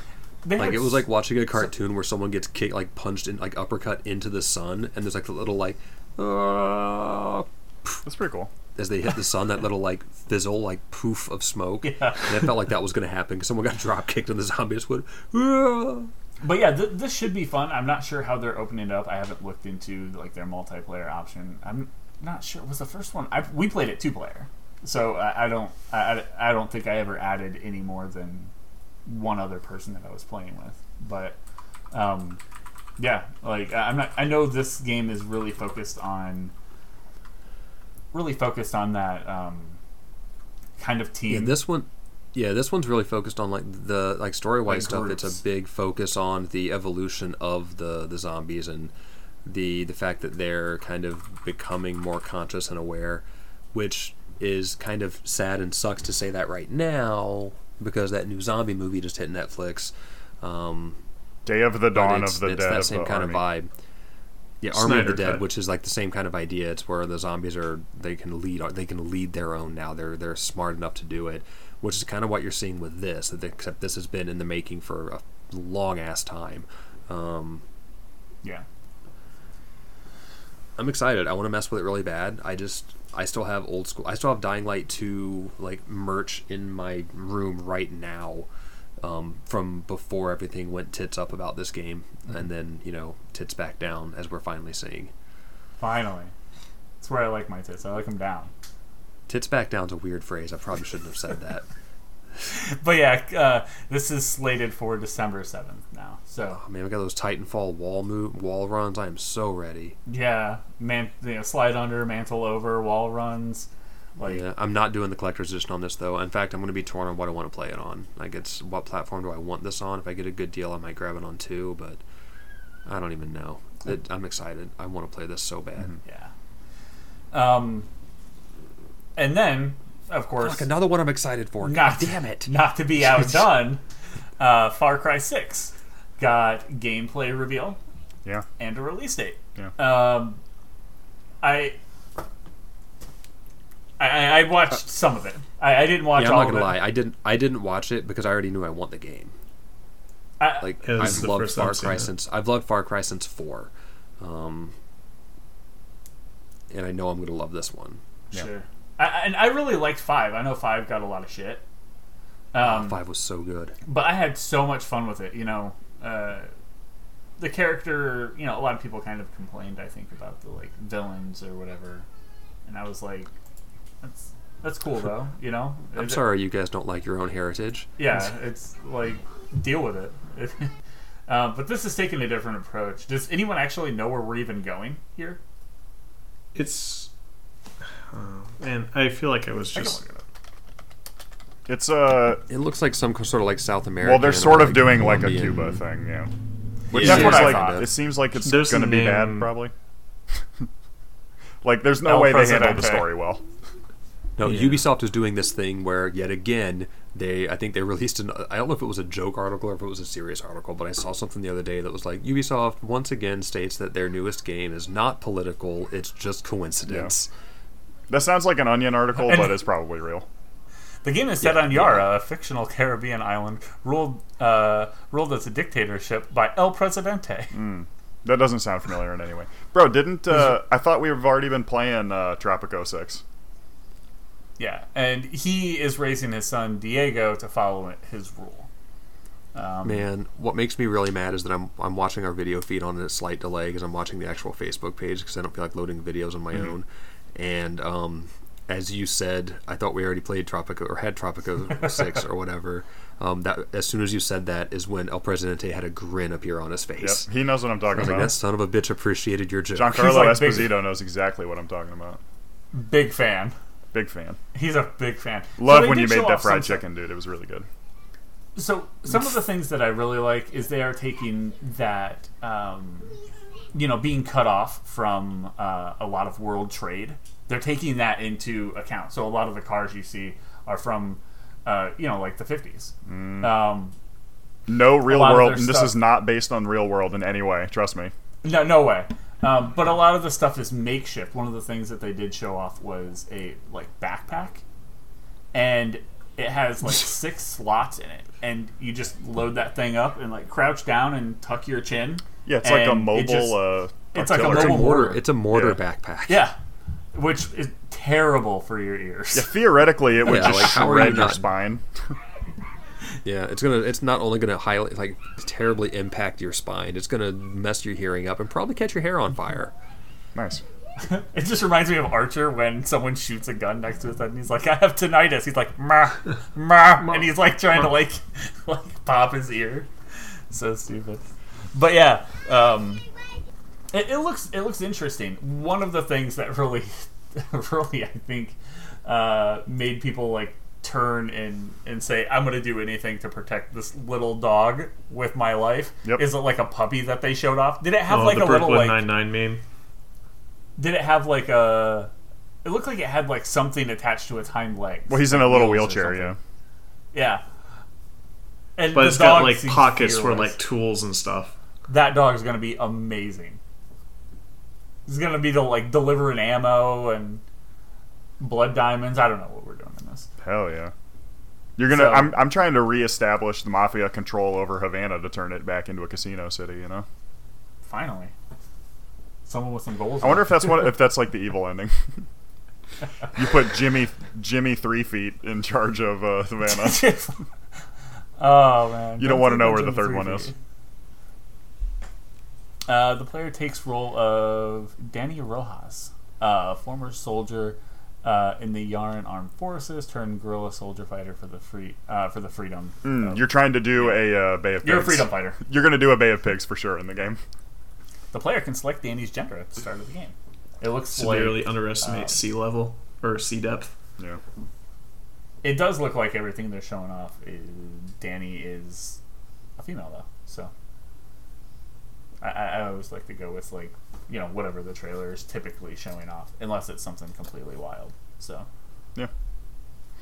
They like it was like watching a cartoon where someone gets kicked, like punched in, like uppercut into the sun, and there's like a little like, uh, That's pretty cool. as they hit the sun, that little like fizzle, like poof of smoke, Yeah. and it felt like that was going to happen because someone got drop kicked and the zombie just went. "Ah." But yeah, th- this should be fun. I'm not sure how they're opening it up. I haven't looked into like their multiplayer option. I'm not sure. Was the first one? I, we played it two player, so I, I don't. I, I- I don't think I ever added any more than one other person that I was playing with. But um, yeah, like I- I'm not. I know this game is really focused on, really focused on that um, kind of team. Yeah, this one. Yeah, this one's really focused on like the like story wise Like stuff. It's a big focus on the evolution of the the zombies and the the fact that they're kind of becoming more conscious and aware, which is kind of sad and sucks to say that right now because that new zombie movie just hit Netflix. Um, Day of the Dawn of the it's Dead that same kind Army. of vibe. Yeah, Army of the Dead, Cut. which is like the same kind of idea. It's where the zombies are they can lead they can lead their own now. They're they're smart enough to do it, which is kind of what you're seeing with this. Except this has been in the making for a long ass time. Um, yeah. I'm excited. I want to mess with it really bad. I just I still have old school. I still have Dying Light 2 like merch in my room right now. Um, from before everything went tits up about this game, and then you know tits back down as we're finally seeing. Finally, that's where I like my tits. I like them down. Tits back down's a weird phrase. I probably shouldn't have said that. But yeah, uh, this is slated for December seventh now. So Oh man, we got those Titanfall wall move wall runs. I am so ready. yeah, man, you know, slide under, mantle over, wall runs. Like Yeah, I'm not doing the collector's edition on this though. In fact, I'm going to be torn on what I want to play it on. Like, it's what platform do I want this on? If I get a good deal, I might grab it on two, but I don't even know. It, I'm excited. I want to play this so bad. yeah. Um, and then of course, Fuck, another one I'm excited for. not God damn it. not to be outdone, uh, Far Cry Six got gameplay reveal Yeah. and a release date. Yeah. Um, I. I, I I watched some of it. I, I didn't watch Yeah, I'm all not gonna of it. lie. I didn't. I didn't watch it because I already knew I want the game. I, Like I've loved Far I've seen Cry it. since I've loved Far Cry since four, um, and I know I'm gonna love this one. Yeah. Sure. I, I- and I really liked five. I know five got a lot of shit. Um, Five was so good. but I had so much fun with it. You know, uh, the character. You know, a lot of people kind of complained. I think about the like villains or whatever, and I was like, that's that's cool though. You know, I'm It- sorry you guys don't like your own heritage. Yeah, it's like deal with it. uh, but this is taking a different approach. Does anyone actually know where we're even going here? It's. Oh, man, I feel like I was just. look it. It's uh It looks like some sort of like South America. well, they're sort or, of doing like a Cuba thing, yeah. Which Yeah, that's that's what what I I like. thought. It seems like it's going to be bad, probably. like, there's no El way they handled the story well. No, Yeah. Ubisoft is doing this thing where yet again they I think they released an I don't know if it was a joke article or if it was a serious article, but I saw something the other day that was like Ubisoft once again states that their newest game is not political, it's just coincidence. That sounds like an Onion article, And- but it's probably real. The game is set Yeah, on Yara, a fictional Caribbean island ruled uh, ruled as a dictatorship by El Presidente. That doesn't sound familiar in any way. Bro, didn't uh, I thought we have already been playing uh, Tropico Six? Yeah, and he is raising his son Diego to follow his rule. Um, Man, what makes me really mad is that I'm I'm watching our video feed on a slight delay because I'm watching the actual Facebook page because I don't feel like loading videos on my own. And um, as you said, I thought we already played Tropico or had Tropico Six or whatever. Um, that as soon as you said that is when El Presidente had a grin appear on his Yep, face. he knows what I'm I talking was like, about. that son of a bitch appreciated your joke. Giancarlo like big- Esposito knows exactly what I'm talking about. Big fan. Big fan. He's a big fan. Love they when you made that fried chicken, dude. It was really good. So some of the things that I really like is they are taking that, um, you know, being cut off from uh, a lot of world trade. They're taking that into account. So a lot of the cars you see are from, uh, you know, like the fifties. Um, No real world, and this stuff- is not based on real world in any way. Trust me. no, no way. Um, but a lot of the stuff is makeshift. One of the things that they did show off was a like backpack, and it has like six slots in it, and you just load that thing up and like crouch down and tuck your chin. Yeah, it's like a And it mobile. just- uh, it's like a artillery. mobile mortar. mortar. It's a mortar Yeah. backpack. Yeah, which is terrible for your ears. Yeah, theoretically, it would Yeah, just like, how are you shred your spine. Yeah, it's gonna. It's not only gonna highlight like terribly impact your spine. It's gonna mess your hearing up and probably catch your hair on fire. Nice. It just reminds me of Archer when someone shoots a gun next to his head and he's like, "I have tinnitus." He's like, "Ma, ma," and he's like trying to like like pop his ear. So stupid. But yeah, um, it, it looks it looks interesting. One of the things that really, really, I think, uh, made people like turn and and say, "I'm going to do anything to protect this little dog with my life." Yep. Is it like a puppy that they showed off? Did it have Oh, like the a little Brooklyn like? Nine Nine meme. Did it have like a? It looked like it had like something attached to its hind legs. Well, he's in a little wheelchair, yeah. Yeah. And But the it's got like seems pockets for like tools and stuff. That dog is gonna be amazing. He's gonna be the like delivering ammo and blood diamonds. I don't know what we're doing in this. Hell yeah. You're gonna. So- I'm. I'm trying to reestablish the mafia control over Havana to turn it back into a casino city. You know. Finally, someone with some goals. I wonder if that's what. If that's like the evil ending. you put Jimmy Jimmy Three Feet in charge of uh, Havana. oh man, You don't wanna know where the third one Three is. Feet. Uh, the player takes role of Danny Rojas, a former soldier uh, in the Yaran Armed Forces, turned guerrilla soldier fighter for the free uh, for the freedom. Mm, of- you're trying to do a uh, Bay of Pigs. You're a freedom fighter. You're gonna do a Bay of Pigs for sure in the game. The player can select Danny's gender at the start of the game. It looks Severely like underestimate um, sea level or sea depth. Yeah. it does look like everything they're showing off. Is, Danny is a female though, so I, I I always like to go with like you know whatever the trailer is typically showing off, unless it's something completely wild. So Yeah.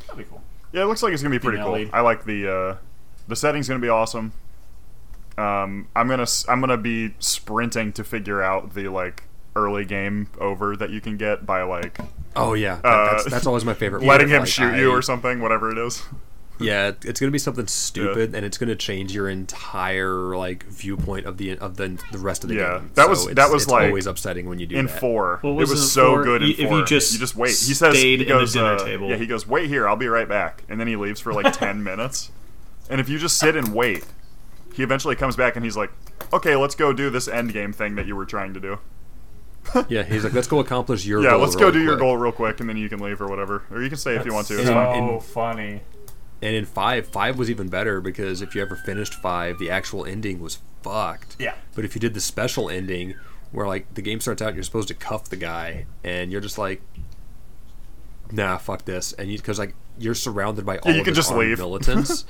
that'd be cool. Yeah, it looks like it's gonna be pretty Female cool. lead. I like the uh, the setting's gonna be awesome. Um, I'm gonna s- I'm gonna be sprinting to figure out the like early game over that you can get by like Oh yeah, that, Uh, that's, that's always my favorite. letting part. him Like, shoot you or something, whatever it is. Yeah, it- it's gonna be something stupid, and it's gonna change your entire like viewpoint of the of the the rest of the Yeah, game. that So was- it's, that was it's like always upsetting when you do that. in that. four. What it was was it in so four? good in Y- if you just you just wait. He says he in the goes, dinner uh, table. Yeah, he goes, wait here. I'll be right back, and then he leaves for like ten minutes. And if you just sit and wait, he eventually comes back and he's like, okay, let's go do this end game thing that you were trying to do. Yeah, he's like, let's go accomplish your yeah, goal. let's go really do your goal real quick, and then you can leave or whatever, or you can stay if you want to. It's so And- funny. And in five, five was even better because if you ever finished five, the actual ending was fucked. Yeah. But if you did the special ending, where like the game starts out and you're supposed to cuff the guy, and you're just like, nah, fuck this, and you because like you're surrounded by all you of can his just armed leave. militants.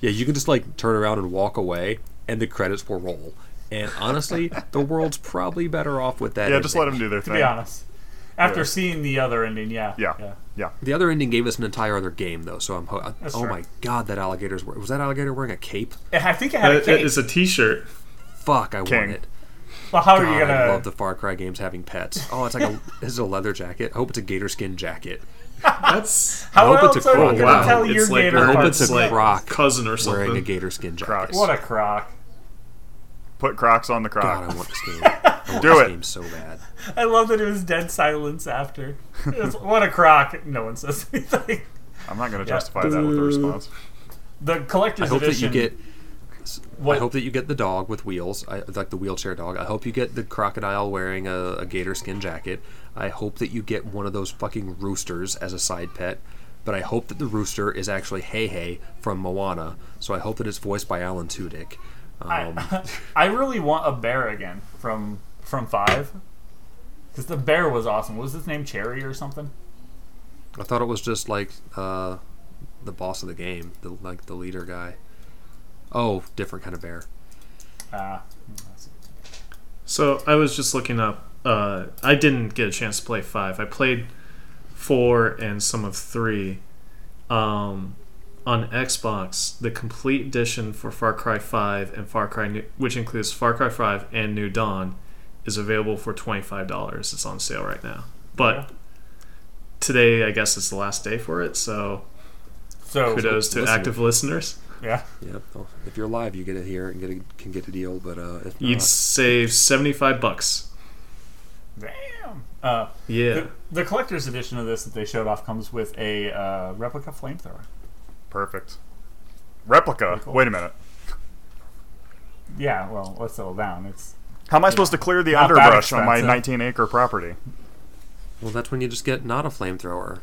yeah, you can just like turn around and walk away, and the credits will roll. And honestly, the world's probably better off with that. Yeah, just let them do their thing. To thing. be honest, after Yeah. seeing the other ending, yeah, Yeah, yeah. yeah. The other ending gave us an entire other game, though. So I'm. Ho- That's oh true. my god, that alligator's wear- was that alligator wearing a cape? Eh, I think it had a cape. it's a T-shirt. Fuck, I King. want it. well, how are you gonna? I love the Far Cry games having pets. Oh, it's like a this is a leather jacket. I hope it's a gator skin jacket. That's how I hope else it's a are you croc. gonna Wow. tell your it's like gator? I hope it's a like croc cousin or something Wearing a something. gator skin jacket. Crocs. What a croc! Put Crocs on the Croc. God, I want this game. I want Do this it. game so bad. I love that it was dead silence after. It was, what a croc! No one says anything. I'm not going to Yeah. justify that with a response. The collector's I hope that you get. what, I hope that you get the dog with wheels, I, like the wheelchair dog. I hope you get the crocodile wearing a, a gator skin jacket. I hope that you get one of those fucking roosters as a side pet. But I hope that the rooster is actually Heihei from Moana. So I hope that it's voiced by Alan Tudyk. Um, I, I really want a bear again from from five. Because the bear was awesome. What was his name Cherry or something? I thought it was just like uh, the boss of the game, the like the leader guy. Oh, different kind of bear. Ah, So I was just looking up. Uh, I didn't get a chance to play five. I played four and some of three. Um, on Xbox, the complete edition for Far Cry Five and Far Cry, New, which includes Far Cry Five and New Dawn, is available for twenty five dollars. It's on sale right now. But Yeah. today, I guess it's the last day for it. So so kudos to listener. active listeners. yeah. Yeah, well, if you're live, you get it here and get a, can get a deal. But uh, if You'd not, save seventy five bucks. Damn. Uh, Yeah. the, the collector's edition of this that they showed off comes with a uh, replica flamethrower. Perfect. Replica. cool. Wait a minute. Yeah, well, let's settle down. It's How am I supposed to clear the underbrush on my 19 acre property? well, that's when you just get not a flamethrower.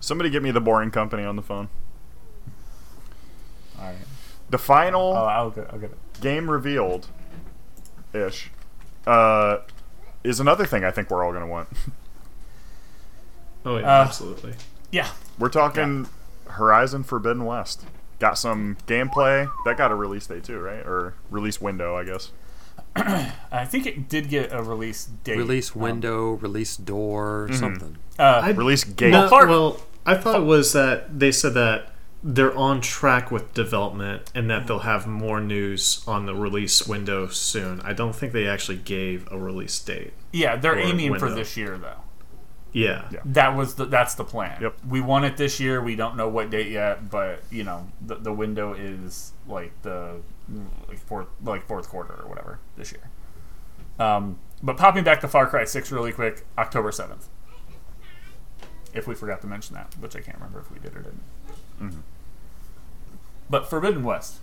Somebody get me the boring company on the phone. all right. The final Oh, I'll get, I'll get it. game revealed ish uh, is another thing I think we're all going to want. Oh yeah, Uh, absolutely. Yeah, We're talking Horizon Forbidden West. Got some gameplay. That got a release date too, right? Or release window, I guess. I think it did get a release date. Release Um, window, release door, something. uh, I- Release gate. No, Far- well, I thought it was that they said that they're on track with development and that they'll have more news on the release window soon. I don't think they actually gave a release date. yeah, they're or aiming for this year though. Yeah. Yeah. That was the that's the plan. Yep. We won it this year. We don't know what date yet, but you know the the window is like the like fourth like fourth quarter or whatever this year. Um, but popping back to Far Cry Six really quick, October seventh. If we forgot to mention that, which I can't remember if we did or didn't. Mm-hmm. But Forbidden West.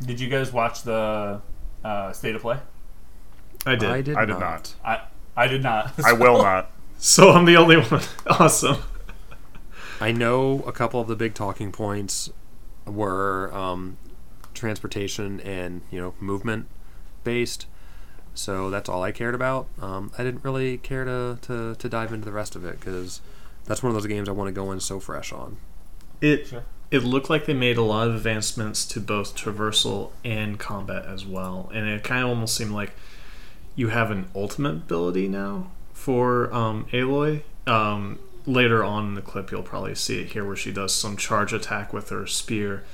Did you guys watch the uh, state of play? I did. I did, I did not. not. I I did not. I will not. So I'm the only one. awesome. I know a couple of the big talking points were um, transportation and you know movement based. So that's all I cared about. Um, I didn't really care to, to, to dive into the rest of it because that's one of those games I want to go in so fresh on. It Sure. it looked like they made a lot of advancements to both traversal and combat as well, and it kind of almost seemed like you have an ultimate ability now for um, Aloy. Um, later on in the clip, you'll probably see it here where she does some charge attack with her spear.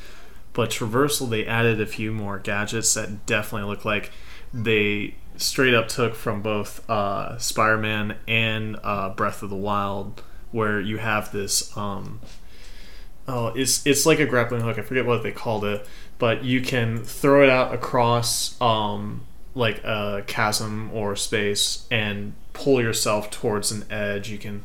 But traversal, they added a few more gadgets that definitely look like they straight up took from both uh, Spider-Man and uh, Breath of the Wild, where you have this. Um, oh, it's it's like a grappling hook. I forget what they called it, but you can throw it out across um, like a chasm or space and pull yourself towards an edge. You can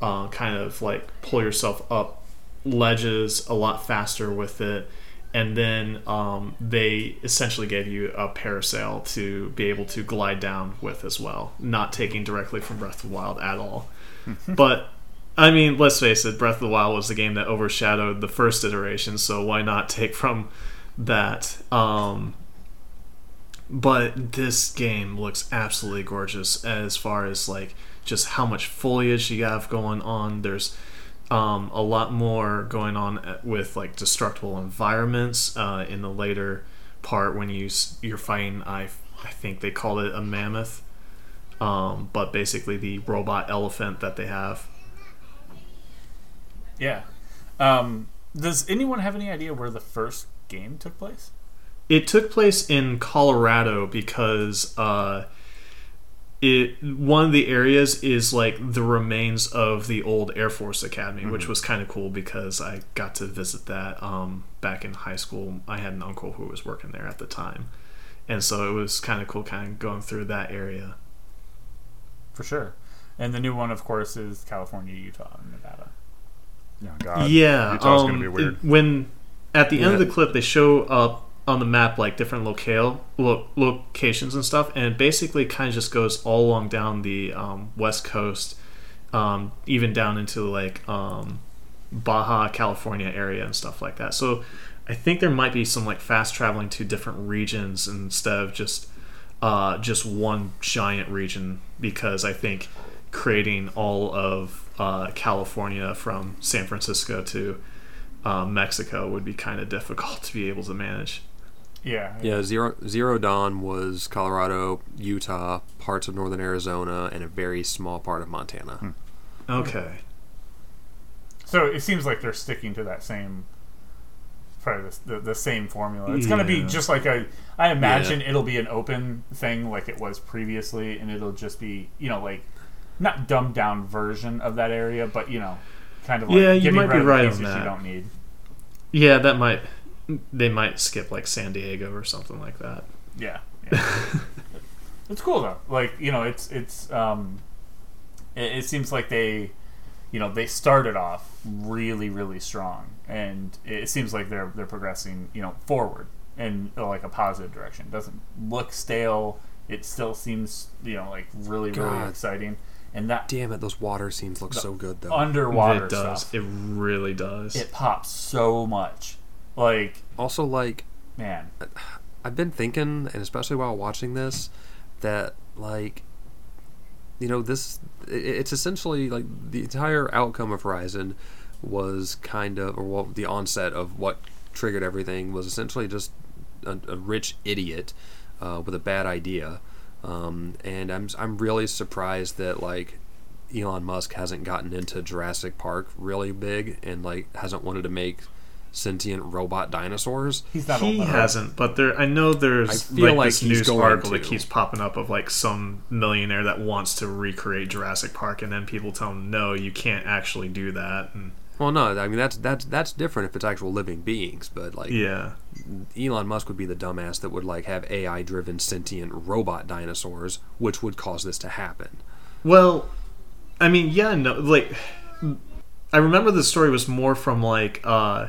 uh, kind of like pull yourself up ledges a lot faster with it. And then um, they essentially gave you a parasail to be able to glide down with as well, not taking directly from Breath of the Wild at all. but I mean, let's face it, Breath of the Wild was the game that overshadowed the first iteration, so why not take from that? Um, but this game looks absolutely gorgeous as far as like just how much foliage you have going on. There's um, a lot more going on with like destructible environments uh, in the later part when you you're fighting. I I think they called it a mammoth, um, but basically the robot elephant that they have. Yeah. Um, does anyone have any idea where the first game took place? It took place in Colorado because uh, it one of the areas is like the remains of the old Air Force Academy, which was kind of cool because I got to visit that um, back in high school. I had an uncle who was working there at the time, and so it was kind of cool, kind of going through that area. For sure. And the new one, of course, is California, Utah, and Nevada. Oh, God. yeah, Utah's um, gonna be weird. it- when at the end of the clip they show up on the map like different locale lo- locations and stuff, and it basically kind of just goes all along down the um, west coast, um, even down into like um, Baja California area and stuff like that. So I think there might be some like fast traveling to different regions instead of just uh, just one giant region because I think creating all of uh, California from San Francisco to uh, Mexico would be kind of difficult to be able to manage. Yeah. Yeah, Zero Zero Dawn was Colorado, Utah, parts of northern Arizona, and a very small part of Montana. Hmm. Okay. So it seems like they're sticking to that same, probably the, the, the same formula. It's going to be just like a. I imagine it'll be an open thing like it was previously, and it'll just be you know like not dumbed down version of that area, but you know, kind of like Yeah, you might be rid of the right on that. you don't need. Yeah, that might. They might skip like San Diego or something like that. Yeah, yeah. it's cool though. Like you know, it's it's um, it, it seems like they, you know, they started off really really strong, and it seems like they're they're progressing, you know, forward in uh, like a positive direction. It doesn't look stale. It still seems you know like really really exciting, and that Damn it, those water scenes look so good though. underwater it does. stuff, It really does. it pops so much. Like also, like man, I've been thinking, and especially while watching this, that like, you know, this it's essentially like the entire outcome of Horizon was kind of, or well, the onset of what triggered everything was essentially just a, a rich idiot uh, with a bad idea, um, and I'm I'm really surprised that like. Elon Musk hasn't gotten into Jurassic Park really big and like hasn't wanted to make sentient robot dinosaurs. he's not he enough. hasn't, but there. I know there's I feel like, like this news article to. that keeps popping up of like some millionaire that wants to recreate Jurassic Park, and then people tell him no, you can't actually do that. And Well, no, I mean that's that's that's different if it's actual living beings, but like yeah, Elon Musk would be the dumbass that would like have AI-driven sentient robot dinosaurs, which would cause this to happen. well, I mean, yeah, no, like I remember the story was more from like uh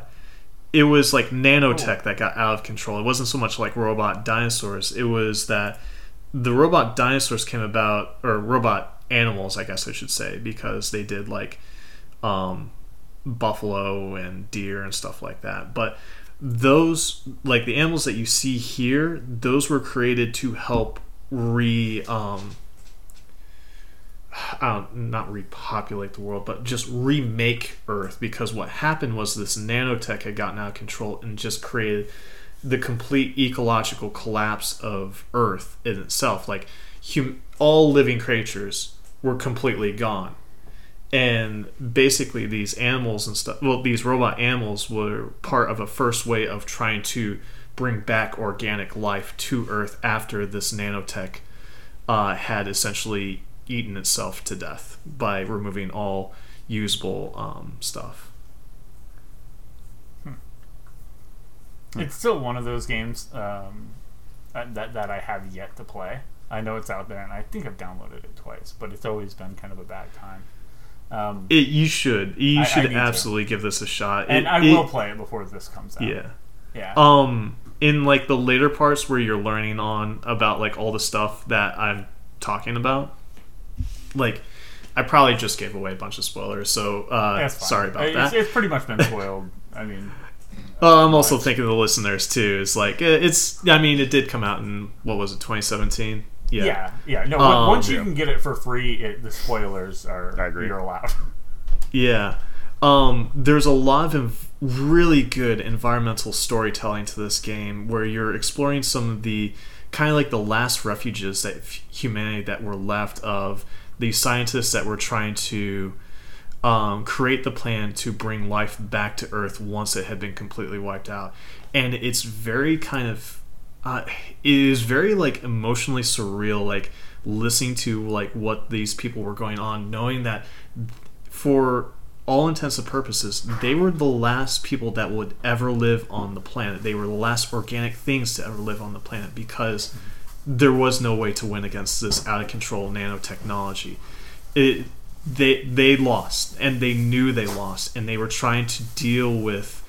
it was like nanotech that got out of control. It wasn't so much like robot dinosaurs. It was that the robot dinosaurs came about or robot animals, I guess I should say, because they did like um buffalo and deer and stuff like that. But those like the animals that you see here, those were created to help re um not repopulate the world, but just remake Earth. Because what happened was this nanotech had gotten out of control and just created the complete ecological collapse of Earth in itself. Like, hum- all living creatures were completely gone. And basically, these animals and stuff, well, these robot animals were part of a first way of trying to bring back organic life to Earth after this nanotech uh, had essentially eaten itself to death by removing all usable um, stuff. It's still one of those games um, that that I have yet to play. I know it's out there, and I think I've downloaded it twice, but it's always been kind of a bad time. Um, It, you should. You I- I should to. absolutely give this a shot. and It- I it- will play it before this comes out. Yeah. yeah. Um, in like the later parts where you're learning on about like all the stuff that I'm talking about, like I probably just gave away a bunch of spoilers. So uh, That's fine. sorry about it's, that. It's pretty much been spoiled. I mean, Uh, I'm also thinking of the listeners too. It's like it- it's. I mean, it did come out in what was it, 2017? Yeah. yeah, yeah. No, Um, once you yeah. can get it for free, it, the spoilers are I agree. you're allowed. Yeah. Um, there's a lot of env- really good environmental storytelling to this game where you're exploring some of the kind of like the last refuges that f- humanity that were left of the scientists that were trying to um, create the plan to bring life back to Earth once it had been completely wiped out. And it's very kind of uh, it is very like emotionally surreal like listening to like what these people were going on knowing that for all intents and purposes they were the last people that would ever live on the planet they were the last organic things to ever live on the planet because there was no way to win against this out of control nanotechnology. It they they lost and they knew they lost and they were trying to deal with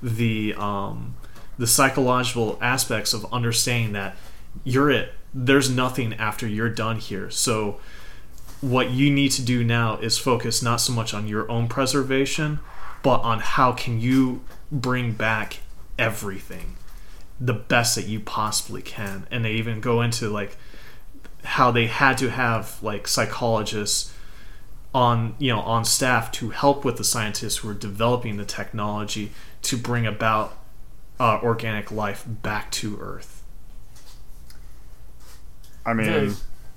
the um the psychological aspects of understanding that you're it. There's nothing after you're done here. So what you need to do now is focus not so much on your own preservation but on how can you bring back everything the best that you possibly can and they even go into like how they had to have like psychologists on you know on staff to help with the scientists who are developing the technology to bring about uh, organic life back to Earth. I mean, Dude.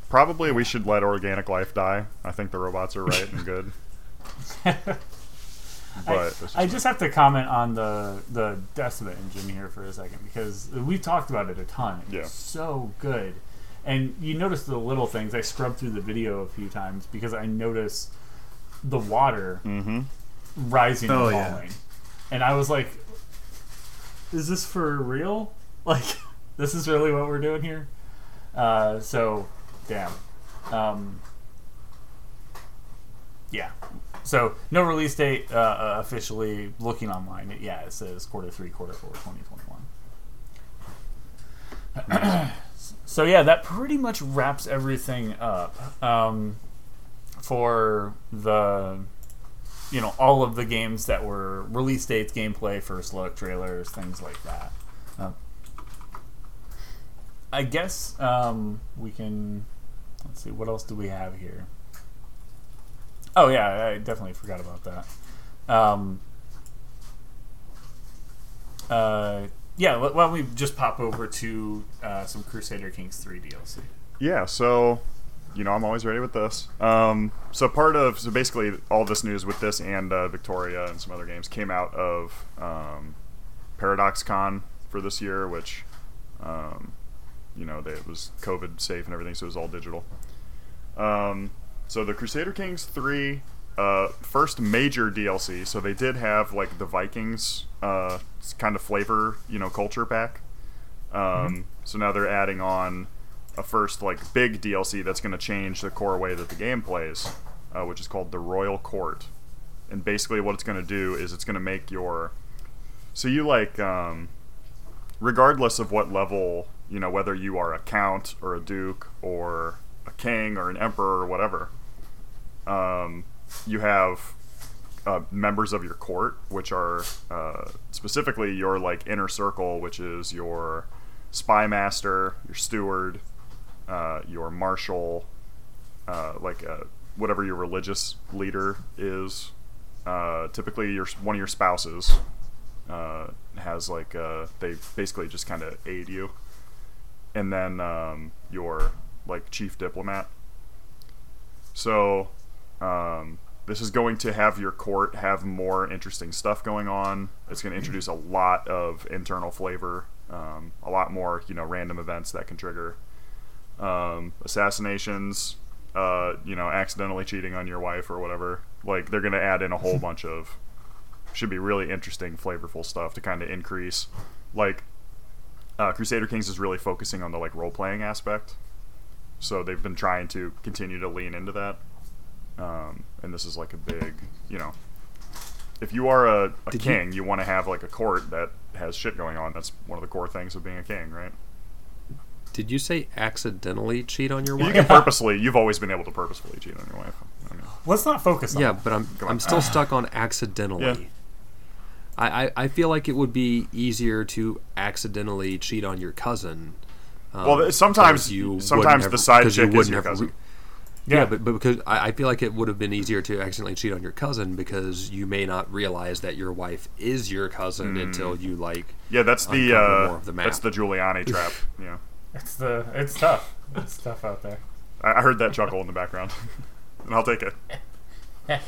probably we should let organic life die. I think the robots are right and good. But just I just have to comment on the the Decima engine here for a second because we've talked about it a ton. It's Yeah. so good. And you notice the little things. I scrubbed through the video a few times because I noticed the water hmm rising Oh, and yeah. falling. And I was like, is this for real? Like, this is really what we're doing here? Uh, so, damn. Um, yeah. So, no release date uh, uh, officially looking online. It, yeah, it says quarter three, quarter four, 2021. so, yeah, that pretty much wraps everything up um, for the you know all of the games that were release dates, gameplay, first look, trailers, things like that. Uh, I guess um, we can. Let's see. What else do we have here? Oh yeah, I definitely forgot about that. Um, uh, yeah, why don't we just pop over to uh, some Crusader Kings three DLC? Yeah, so you know I'm always ready with this. Um, so part of so basically all this news with this and uh, Victoria and some other games came out of um, Paradox Con for this year, which um, you know they, it was COVID safe and everything, so it was all digital. Um, so the Crusader Kings three. Uh, first major DLC, so they did have like the Vikings uh, kind of flavor, you know, culture pack. Um, So now they're adding on a first like big DLC that's going to change the core way that the game plays, uh, which is called the Royal Court. And basically, what it's going to do is it's going to make your so you like um, regardless of what level you know whether you are a count or a duke or a king or an emperor or whatever, um, you have uh, members of your court, which are uh, specifically your like inner circle, which is your spy master, your steward, uh, your marshal, uh, like uh, whatever your religious leader is. Uh, typically, your one of your spouses has like they basically just kind of aid you, and then um, your like chief diplomat. So um, this is going to have your court have more interesting stuff going on. It's going to introduce a lot of internal flavor, um, a lot more you know random events that can trigger um, assassinations, uh, you know, accidentally cheating on your wife or whatever. Like they're going to add in a whole bunch of should be really interesting, flavorful stuff to kind of increase like uh, Crusader Kings is really focusing on the like role playing aspect, so they've been trying to continue to lean into that. Um, and this is like a big, you know, if you are a, a Did you- king, you, want to have like a court that has shit going on. That's one of the core things of being a king, right? Did you say accidentally cheat on your wife? You wife? can purposely. You've always been able to purposefully cheat on your wife. I mean, Let's not focus on Yeah, but I'm on. I'm still stuck on accidentally. Yeah. I, I, I feel like it would be easier to accidentally cheat on your cousin. Um, Well, sometimes- you sometimes wouldn't the side because you chick is wouldn't your have cousin. yeah, Yeah. but, but because I, I feel like it would have been easier to accidentally cheat on your cousin because you may not realize that your wife is your cousin Hmm. until you like yeah, that's the Uncover uh, more of the that's the Giuliani trap. Yeah, It's the it's tough. It's tough out there. I, I heard that chuckle in the background, and I'll take it.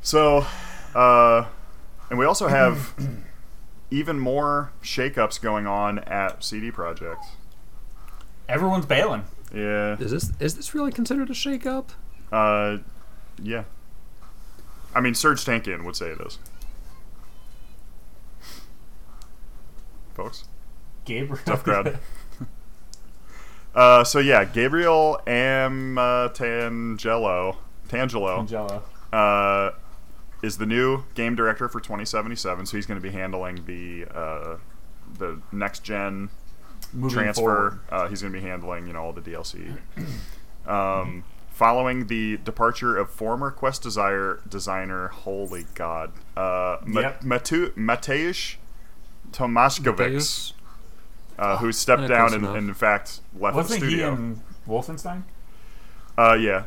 So, uh, and we also have even more shakeups going on at CD Projekt. Everyone's bailing. Yeah, is this is this really considered a shakeup? uh, yeah. I mean, Serj Tankian would say it is. Folks. Gabriel. Tough crowd. Uh, so yeah, Gabriel Amatangelo, Tangelo, Angelo. uh, is the new game director for 2077. So he's going to be handling the uh, the next gen Moving transfer. forward. Uh, he's going to be handling you know all the DLC. Um, following the departure of former Quest Desire designer, holy god, uh, Ma- Yep. Matu- Mateusz Tomaszkiewicz, uh, who stepped Yeah, down and, and in fact left Wasn't the he studio. in Wolfenstein? Uh, yeah.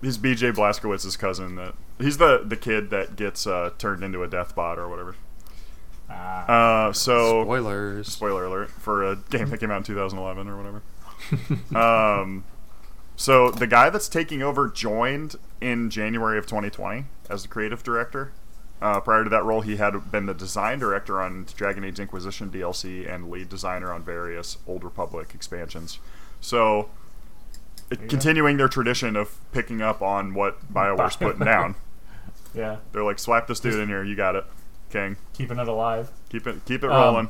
He's BJ Blazkowicz's cousin. That he's the the kid that gets uh, turned into a death bot or whatever. Uh, so Spoilers. spoiler alert for a game that came out in 2011 or whatever. um, so the guy that's taking over joined in January of 2020 as the creative director. Uh, prior to that role, he had been the design director on Dragon Age Inquisition DLC and lead designer on various Old Republic expansions. So, it, continuing their tradition of picking up on what Bioware's putting down. yeah. They're like, slap this dude in here, you got it, King. Keeping it alive. Keep it, keep it Um, rolling.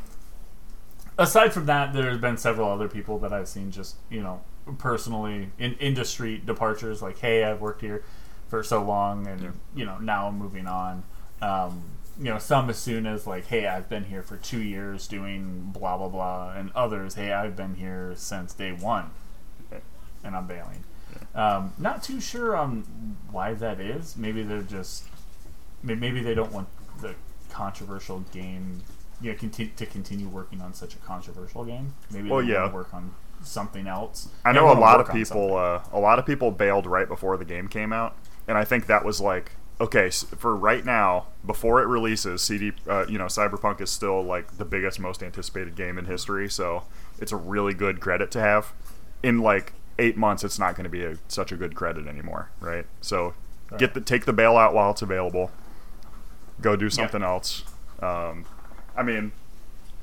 aside from that, there's been several other people that I've seen just you know personally in industry departures. Like, hey, I've worked here for so long, and Yeah. you know now I'm moving on. Um, you know, some as soon as like, hey, I've been here for two years doing blah blah blah, and others, hey, I've been here since day one, and I'm bailing. Um, not too sure on why that is. Maybe they're just maybe they don't want the controversial game Yeah, conti- to continue working on such a controversial game. Maybe Well, yeah. work on something else. I know a lot of people. Uh, a lot of people bailed right before the game came out, and I think that was like, okay, s for right now, before it releases, CD, uh, you know, Cyberpunk is still like the biggest, most anticipated game in history. So it's a really good credit to have. In like eight months, it's not going to be a, such a good credit anymore, right? So Right. get the take the bailout while it's available. Go do something else. Um, I mean,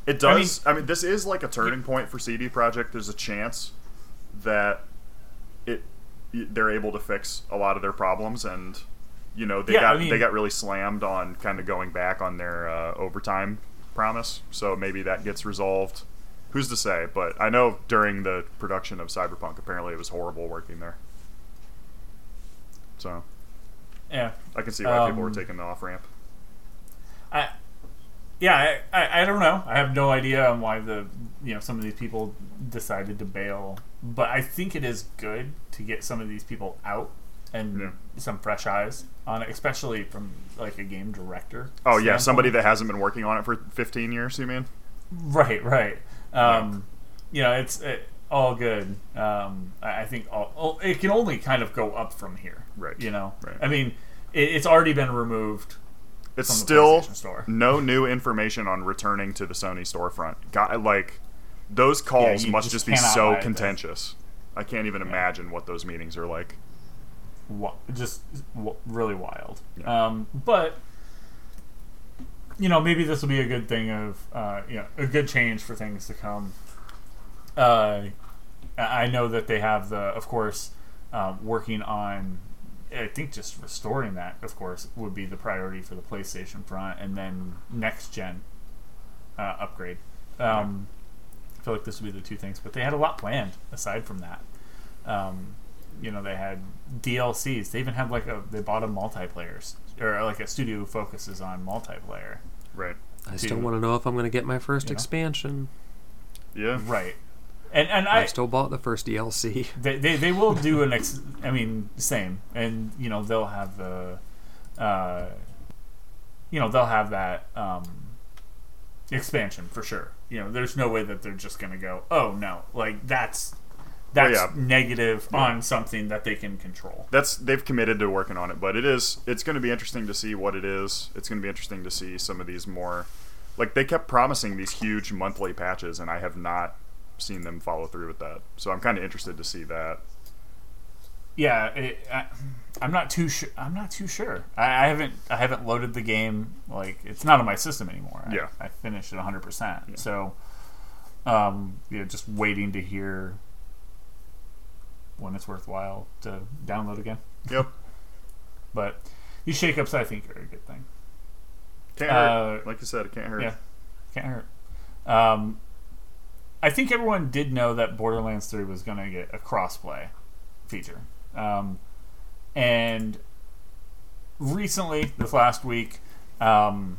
it I mean- does. I mean, this is like a turning point for CD Projekt. There's a chance that it they're able to fix a lot of their problems, and you know they Yeah, got I mean- they got really slammed on kind of going back on their uh, overtime promise. So maybe that gets resolved. Who's to say? But I know during the production of Cyberpunk, apparently it was horrible working there. So yeah, I can see why people were Um, taking the off ramp. I yeah I, I I don't know. I have no idea on why the you know some of these people decided to bail, but I think it is good to get some of these people out and Yeah. some fresh eyes on it, especially from like a game director. Oh yeah, somebody that hasn't been working on it for 15 years. You mean? Right, right. Um, You know, it's it, all good. Um, I, I think all, all, it can only kind of go up from here. Right, You know, right. I mean, it, it's already been removed. It's From the still PlayStation Store. no new information on returning to the Sony storefront. Got like those calls you must just just be so buy it there. contentious. I can't even imagine what those meetings are like. Wa- just w- really wild. Yeah. Um, but you know, maybe this will be a good thing of uh, you know a good change for things to come. Uh, I I know that they have the, of course, uh, working on. I think just restoring that, of course, would be the priority for the PlayStation front, and then next gen uh, upgrade. Um, I feel like this would be the two things, but they had a lot planned aside from that. Um, you know, they had DLCs. They even had like a they bought a multiplayer or like a studio who focuses on multiplayer. Right. I still want to know if I'm going to get my first you know? expansion. Yeah. Right. And and I, I still bought the first DLC. they, they, they will do an ex I mean same and you know they'll have the uh, you know they'll have that um, expansion for sure you know there's no way that they're just gonna go oh no like that's that's yeah. negative on something that they can control That's they've committed to working on it, but it is it's going to be interesting to see what it is. It's going to be interesting to see some of these more like they kept promising these huge monthly patches and I have not seen them follow through with that. So I'm kind of interested to see that. yeah it, I, I'm not too sure I'm not too sure I, I haven't I haven't loaded the game like it's not on my system anymore I, Yeah. I finished it 100 percent so um you know just waiting to hear when it's worthwhile to download again Yep. but these shakeups I think are a good thing Can't hurt. Uh, Like you said, it can't hurt. yeah can't hurt um I think everyone did know that Borderlands 3 was going to get a crossplay feature. Um and recently this last week um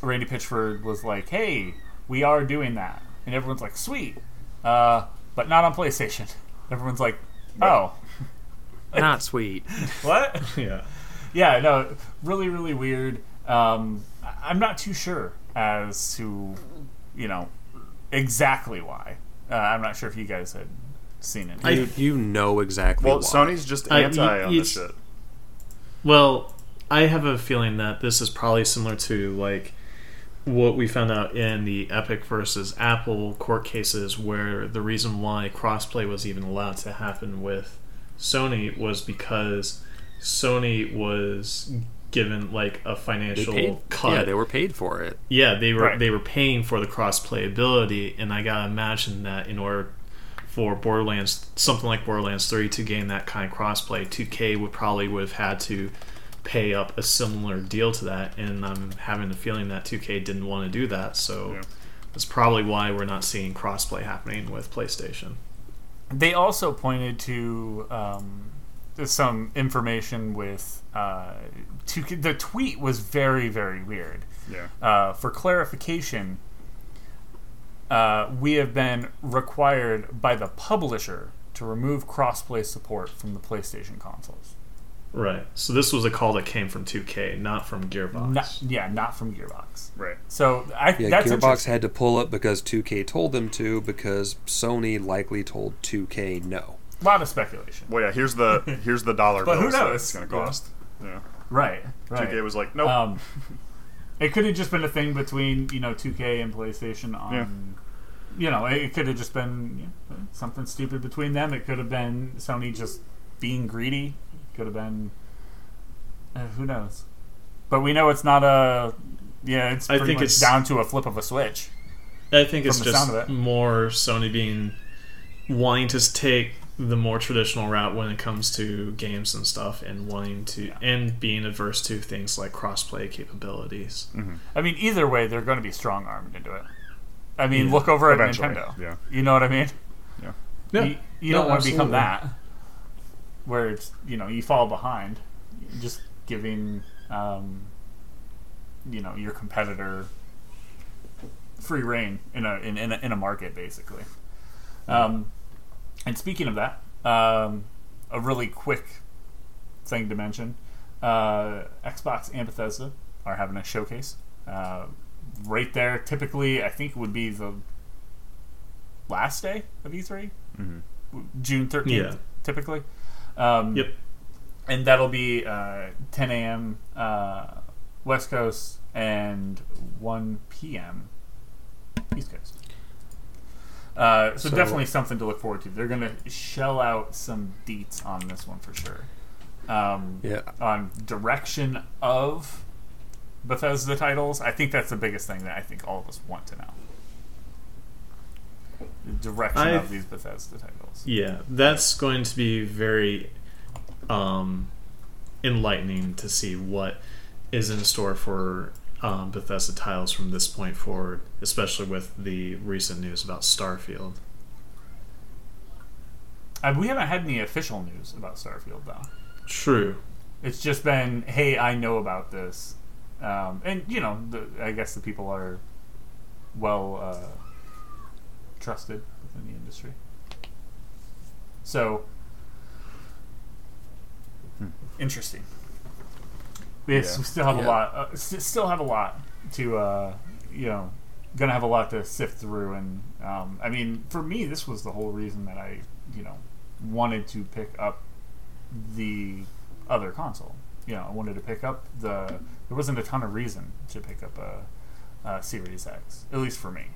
Randy Pitchford was like hey we are doing that. And everyone's like sweet. Uh but not on PlayStation. Everyone's like oh. Not sweet. what? Yeah. yeah, no, really, really weird. Um, I- I'm not too sure as to, you know, exactly why. Uh, I'm not sure if you guys had seen it. You, you know exactly Well, why. Sony's just I- anti y- on this shit. Well, I have a feeling that this is probably similar to like what we found out in the Epic versus Apple court cases, where the reason why crossplay was even allowed to happen with Sony was because Sony was given like a financial paid. cut. Yeah, they were paid for it. Yeah, they were Right. they were paying for the crossplay ability, and I gotta imagine that in order for Borderlands something like Borderlands Three to gain that kind of crossplay, 2K would probably would have had to pay up a similar deal to that, and I'm having the feeling that 2K didn't want to do that, so Yeah. that's probably why we're not seeing crossplay happening with PlayStation. They also pointed to um, some information with uh, to, the tweet was very, very weird. Yeah. Uh, for clarification, uh, we have been required by the publisher to remove crossplay support from the PlayStation consoles. Right. So this was a call that came from 2K, not from Gearbox. Not, yeah, not from Gearbox. Right. So I Yeah, that's Gearbox had to pull up because 2K told them to because Sony likely told 2K no. A lot of speculation. Well, yeah. Here's the here's the dollar But who bills that knows? it's going to cost. Yeah. Right, right. 2K was like, nope. Um, it could have just been a thing between you know 2K and PlayStation on. Yeah. You know, it could have just been you know, something stupid between them. It could have been Sony just being greedy. It could have been. Uh, who knows? But we know it's not a. Yeah, it's I pretty think much it's- down to a flip of a switch. I think it's just sound of it. more Sony being wanting to take the more traditional route when it comes to games and stuff, and wanting to Yeah. and being adverse to things like crossplay capabilities. I mean, either way, they're going to be strong armed into it. I mean, Yeah. look over at Eventually, Nintendo. yeah. You know what I mean? Yeah. You, you No, don't want to become that, where it's you know you fall behind. Just giving um, you know your competitor free reign in a in, in, a, in a market basically. Um, and speaking of that, um, a really quick thing to mention: uh, Xbox and Bethesda are having a showcase. Uh, right there, typically, I think would be the last day of E3, June thirteenth, Yeah. typically. Um, Yep. and that'll be uh, 10 a.m. Uh, West Coast and 1 p.m. East Coast. Uh, so, So- definitely something to look forward to. They're going to shell out some deets on this one for sure. Um, Yeah. On direction of Bethesda titles, I think that's the biggest thing that I think all of us want to know. The direction I've- of these Bethesda titles. Yeah, that's going to be very um, enlightening to see what is in store for um, Bethesda titles from this point forward, especially with the recent news about Starfield. Uh, we haven't had any official news about Starfield though. True. It's just been, hey, I know about this, um, and you know, the, I guess the people are well uh, trusted within the industry. So interesting. We, Yeah. we still have Yeah. a lot. Uh, s- still have a lot to, uh, you know, gonna have a lot to sift through. And um, I mean, for me, this was the whole reason that I, you know, wanted to pick up the other console. You know, I wanted to pick up the. There wasn't a ton of reason to pick up a, a Series X, at least for me.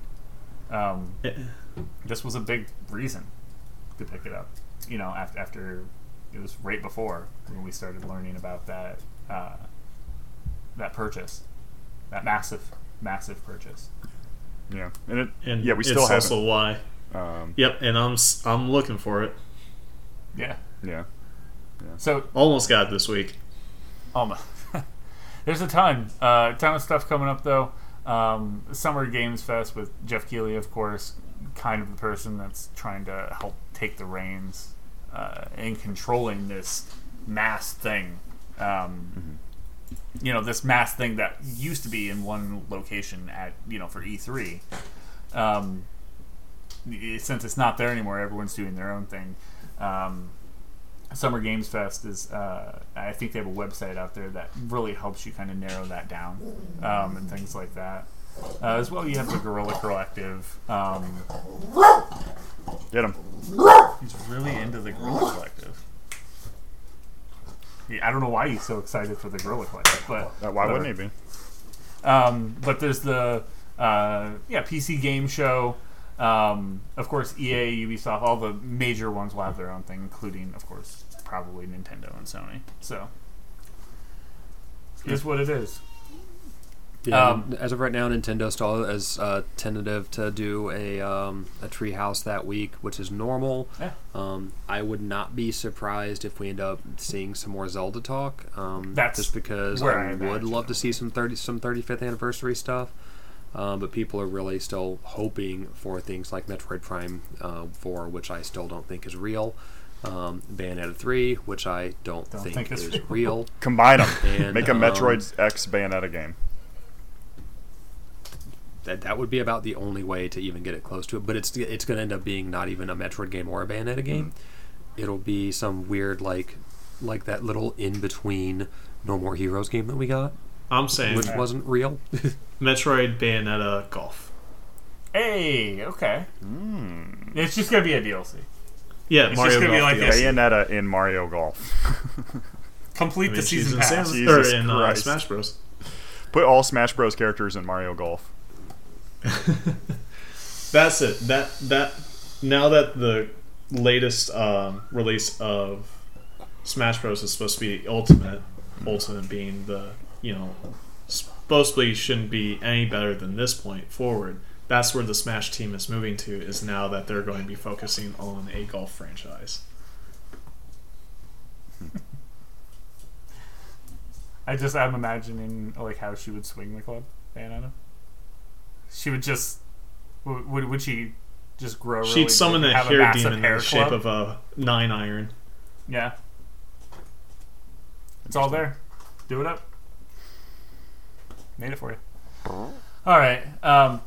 Um, this was a big reason to pick it up. You know, after, after it was right before when we started learning about that uh, that purchase, that massive, massive purchase. Yeah, and it. And yeah, we it's still haven't. why. Um, Yep, and I'm I'm looking for it. Yeah. yeah, yeah. So Almost got it this week. almost. There's a ton, uh, ton of stuff coming up though. Um, Summer Games Fest with Geoff Keighley, of course, kind of the person that's trying to help take the reins uh, in controlling this mass thing. Um, You know, this mass thing that used to be in one location at you know for E3. Um, since it's not there anymore, everyone's doing their own thing. Um, Summer Games Fest is, uh, I think they have a website out there that really helps you kind of narrow that down um, and things like that. Uh, as well, you have the Guerrilla Collective. Um, get him. he's really into the Guerrilla Collective. I don't know why he's so excited for the Guerrilla Collective, but why wouldn't he be? Um, but there's the uh, yeah PC game show. Um, of course, EA, Ubisoft, all the major ones will have their own thing, including, of course, probably Nintendo and Sony. So, is what it is. Yeah, Um, as of right now, Nintendo still is uh, tentative to do a um, a treehouse that week, which is normal. Yeah. Um, I would not be surprised if we end up seeing some more Zelda talk. Um, That's just because where I, I would love to see some thirty some 35th anniversary stuff. Um, but people are really still hoping for things like Metroid Prime uh, 4, which I still don't think is real. Um, Bayonetta 3, which I don't, Don't think, think is real. real. Combine them. And, Make a um, Metroid X Bayonetta game. That that would be about the only way to even get it close to it. But it's it's going to end up being not even a Metroid game or a Bayonetta game. It'll be some weird like like that little in between No More Heroes game that we got, I'm saying which wasn't real. Metroid Bayonetta Golf. Hey, okay. Mm. It's just gonna be a DLC. Yeah, It's Mario just gonna be like DLC. this. Bayonetta in Mario Golf. Complete I mean, the she's season in pass. Sans- or in uh, Smash Bros. Put all Smash Bros. characters in Mario Golf. That's it. That that now that the latest um, release of Smash Bros is supposed to be Ultimate, Ultimate being the you know supposedly shouldn't be any better than this point forward. That's where the Smash team is moving to. Is now that they're going to be focusing on a golf franchise. I just I'm imagining like how she would swing the club, Bayonetta. She would just would would, she just grow? really She'd summon big, a hair massive demon in the shape club? of a nine iron. yeah. It's all there. Do it up. Made it for you. All right. Um,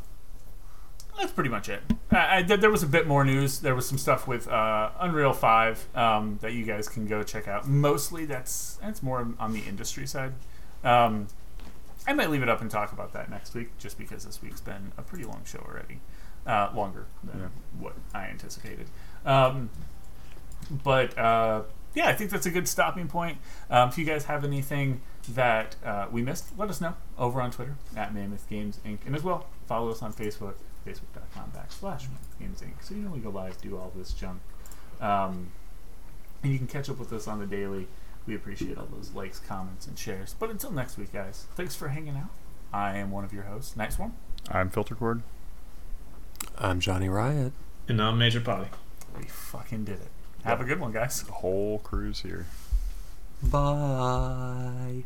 that's pretty much it. I, I, there was a bit more news. There was some stuff with uh, Unreal Five um, that you guys can go check out. Mostly, that's that's more on the industry side. Um, I might leave it up and talk about that next week, just because this week's been a pretty long show already, uh, longer than Yeah. what I anticipated. Um, but uh, yeah, I think that's a good stopping point. Um, if you guys have anything that uh, we missed, let us know over on Twitter at Mammoth Games Inc. And as well, follow us on Facebook, facebook.com backslash Mammoth Games Inc. So you know we go live, do all this junk. Um, and you can catch up with us on the daily. We appreciate all those likes, comments, and shares. But until next week, guys, thanks for hanging out. I am one of your hosts, Night Swarm. I'm Filter Cord. I'm Johnny Riot. And I'm Major Potty. We fucking did it. Have a good one, guys. The whole crew's here. Bye.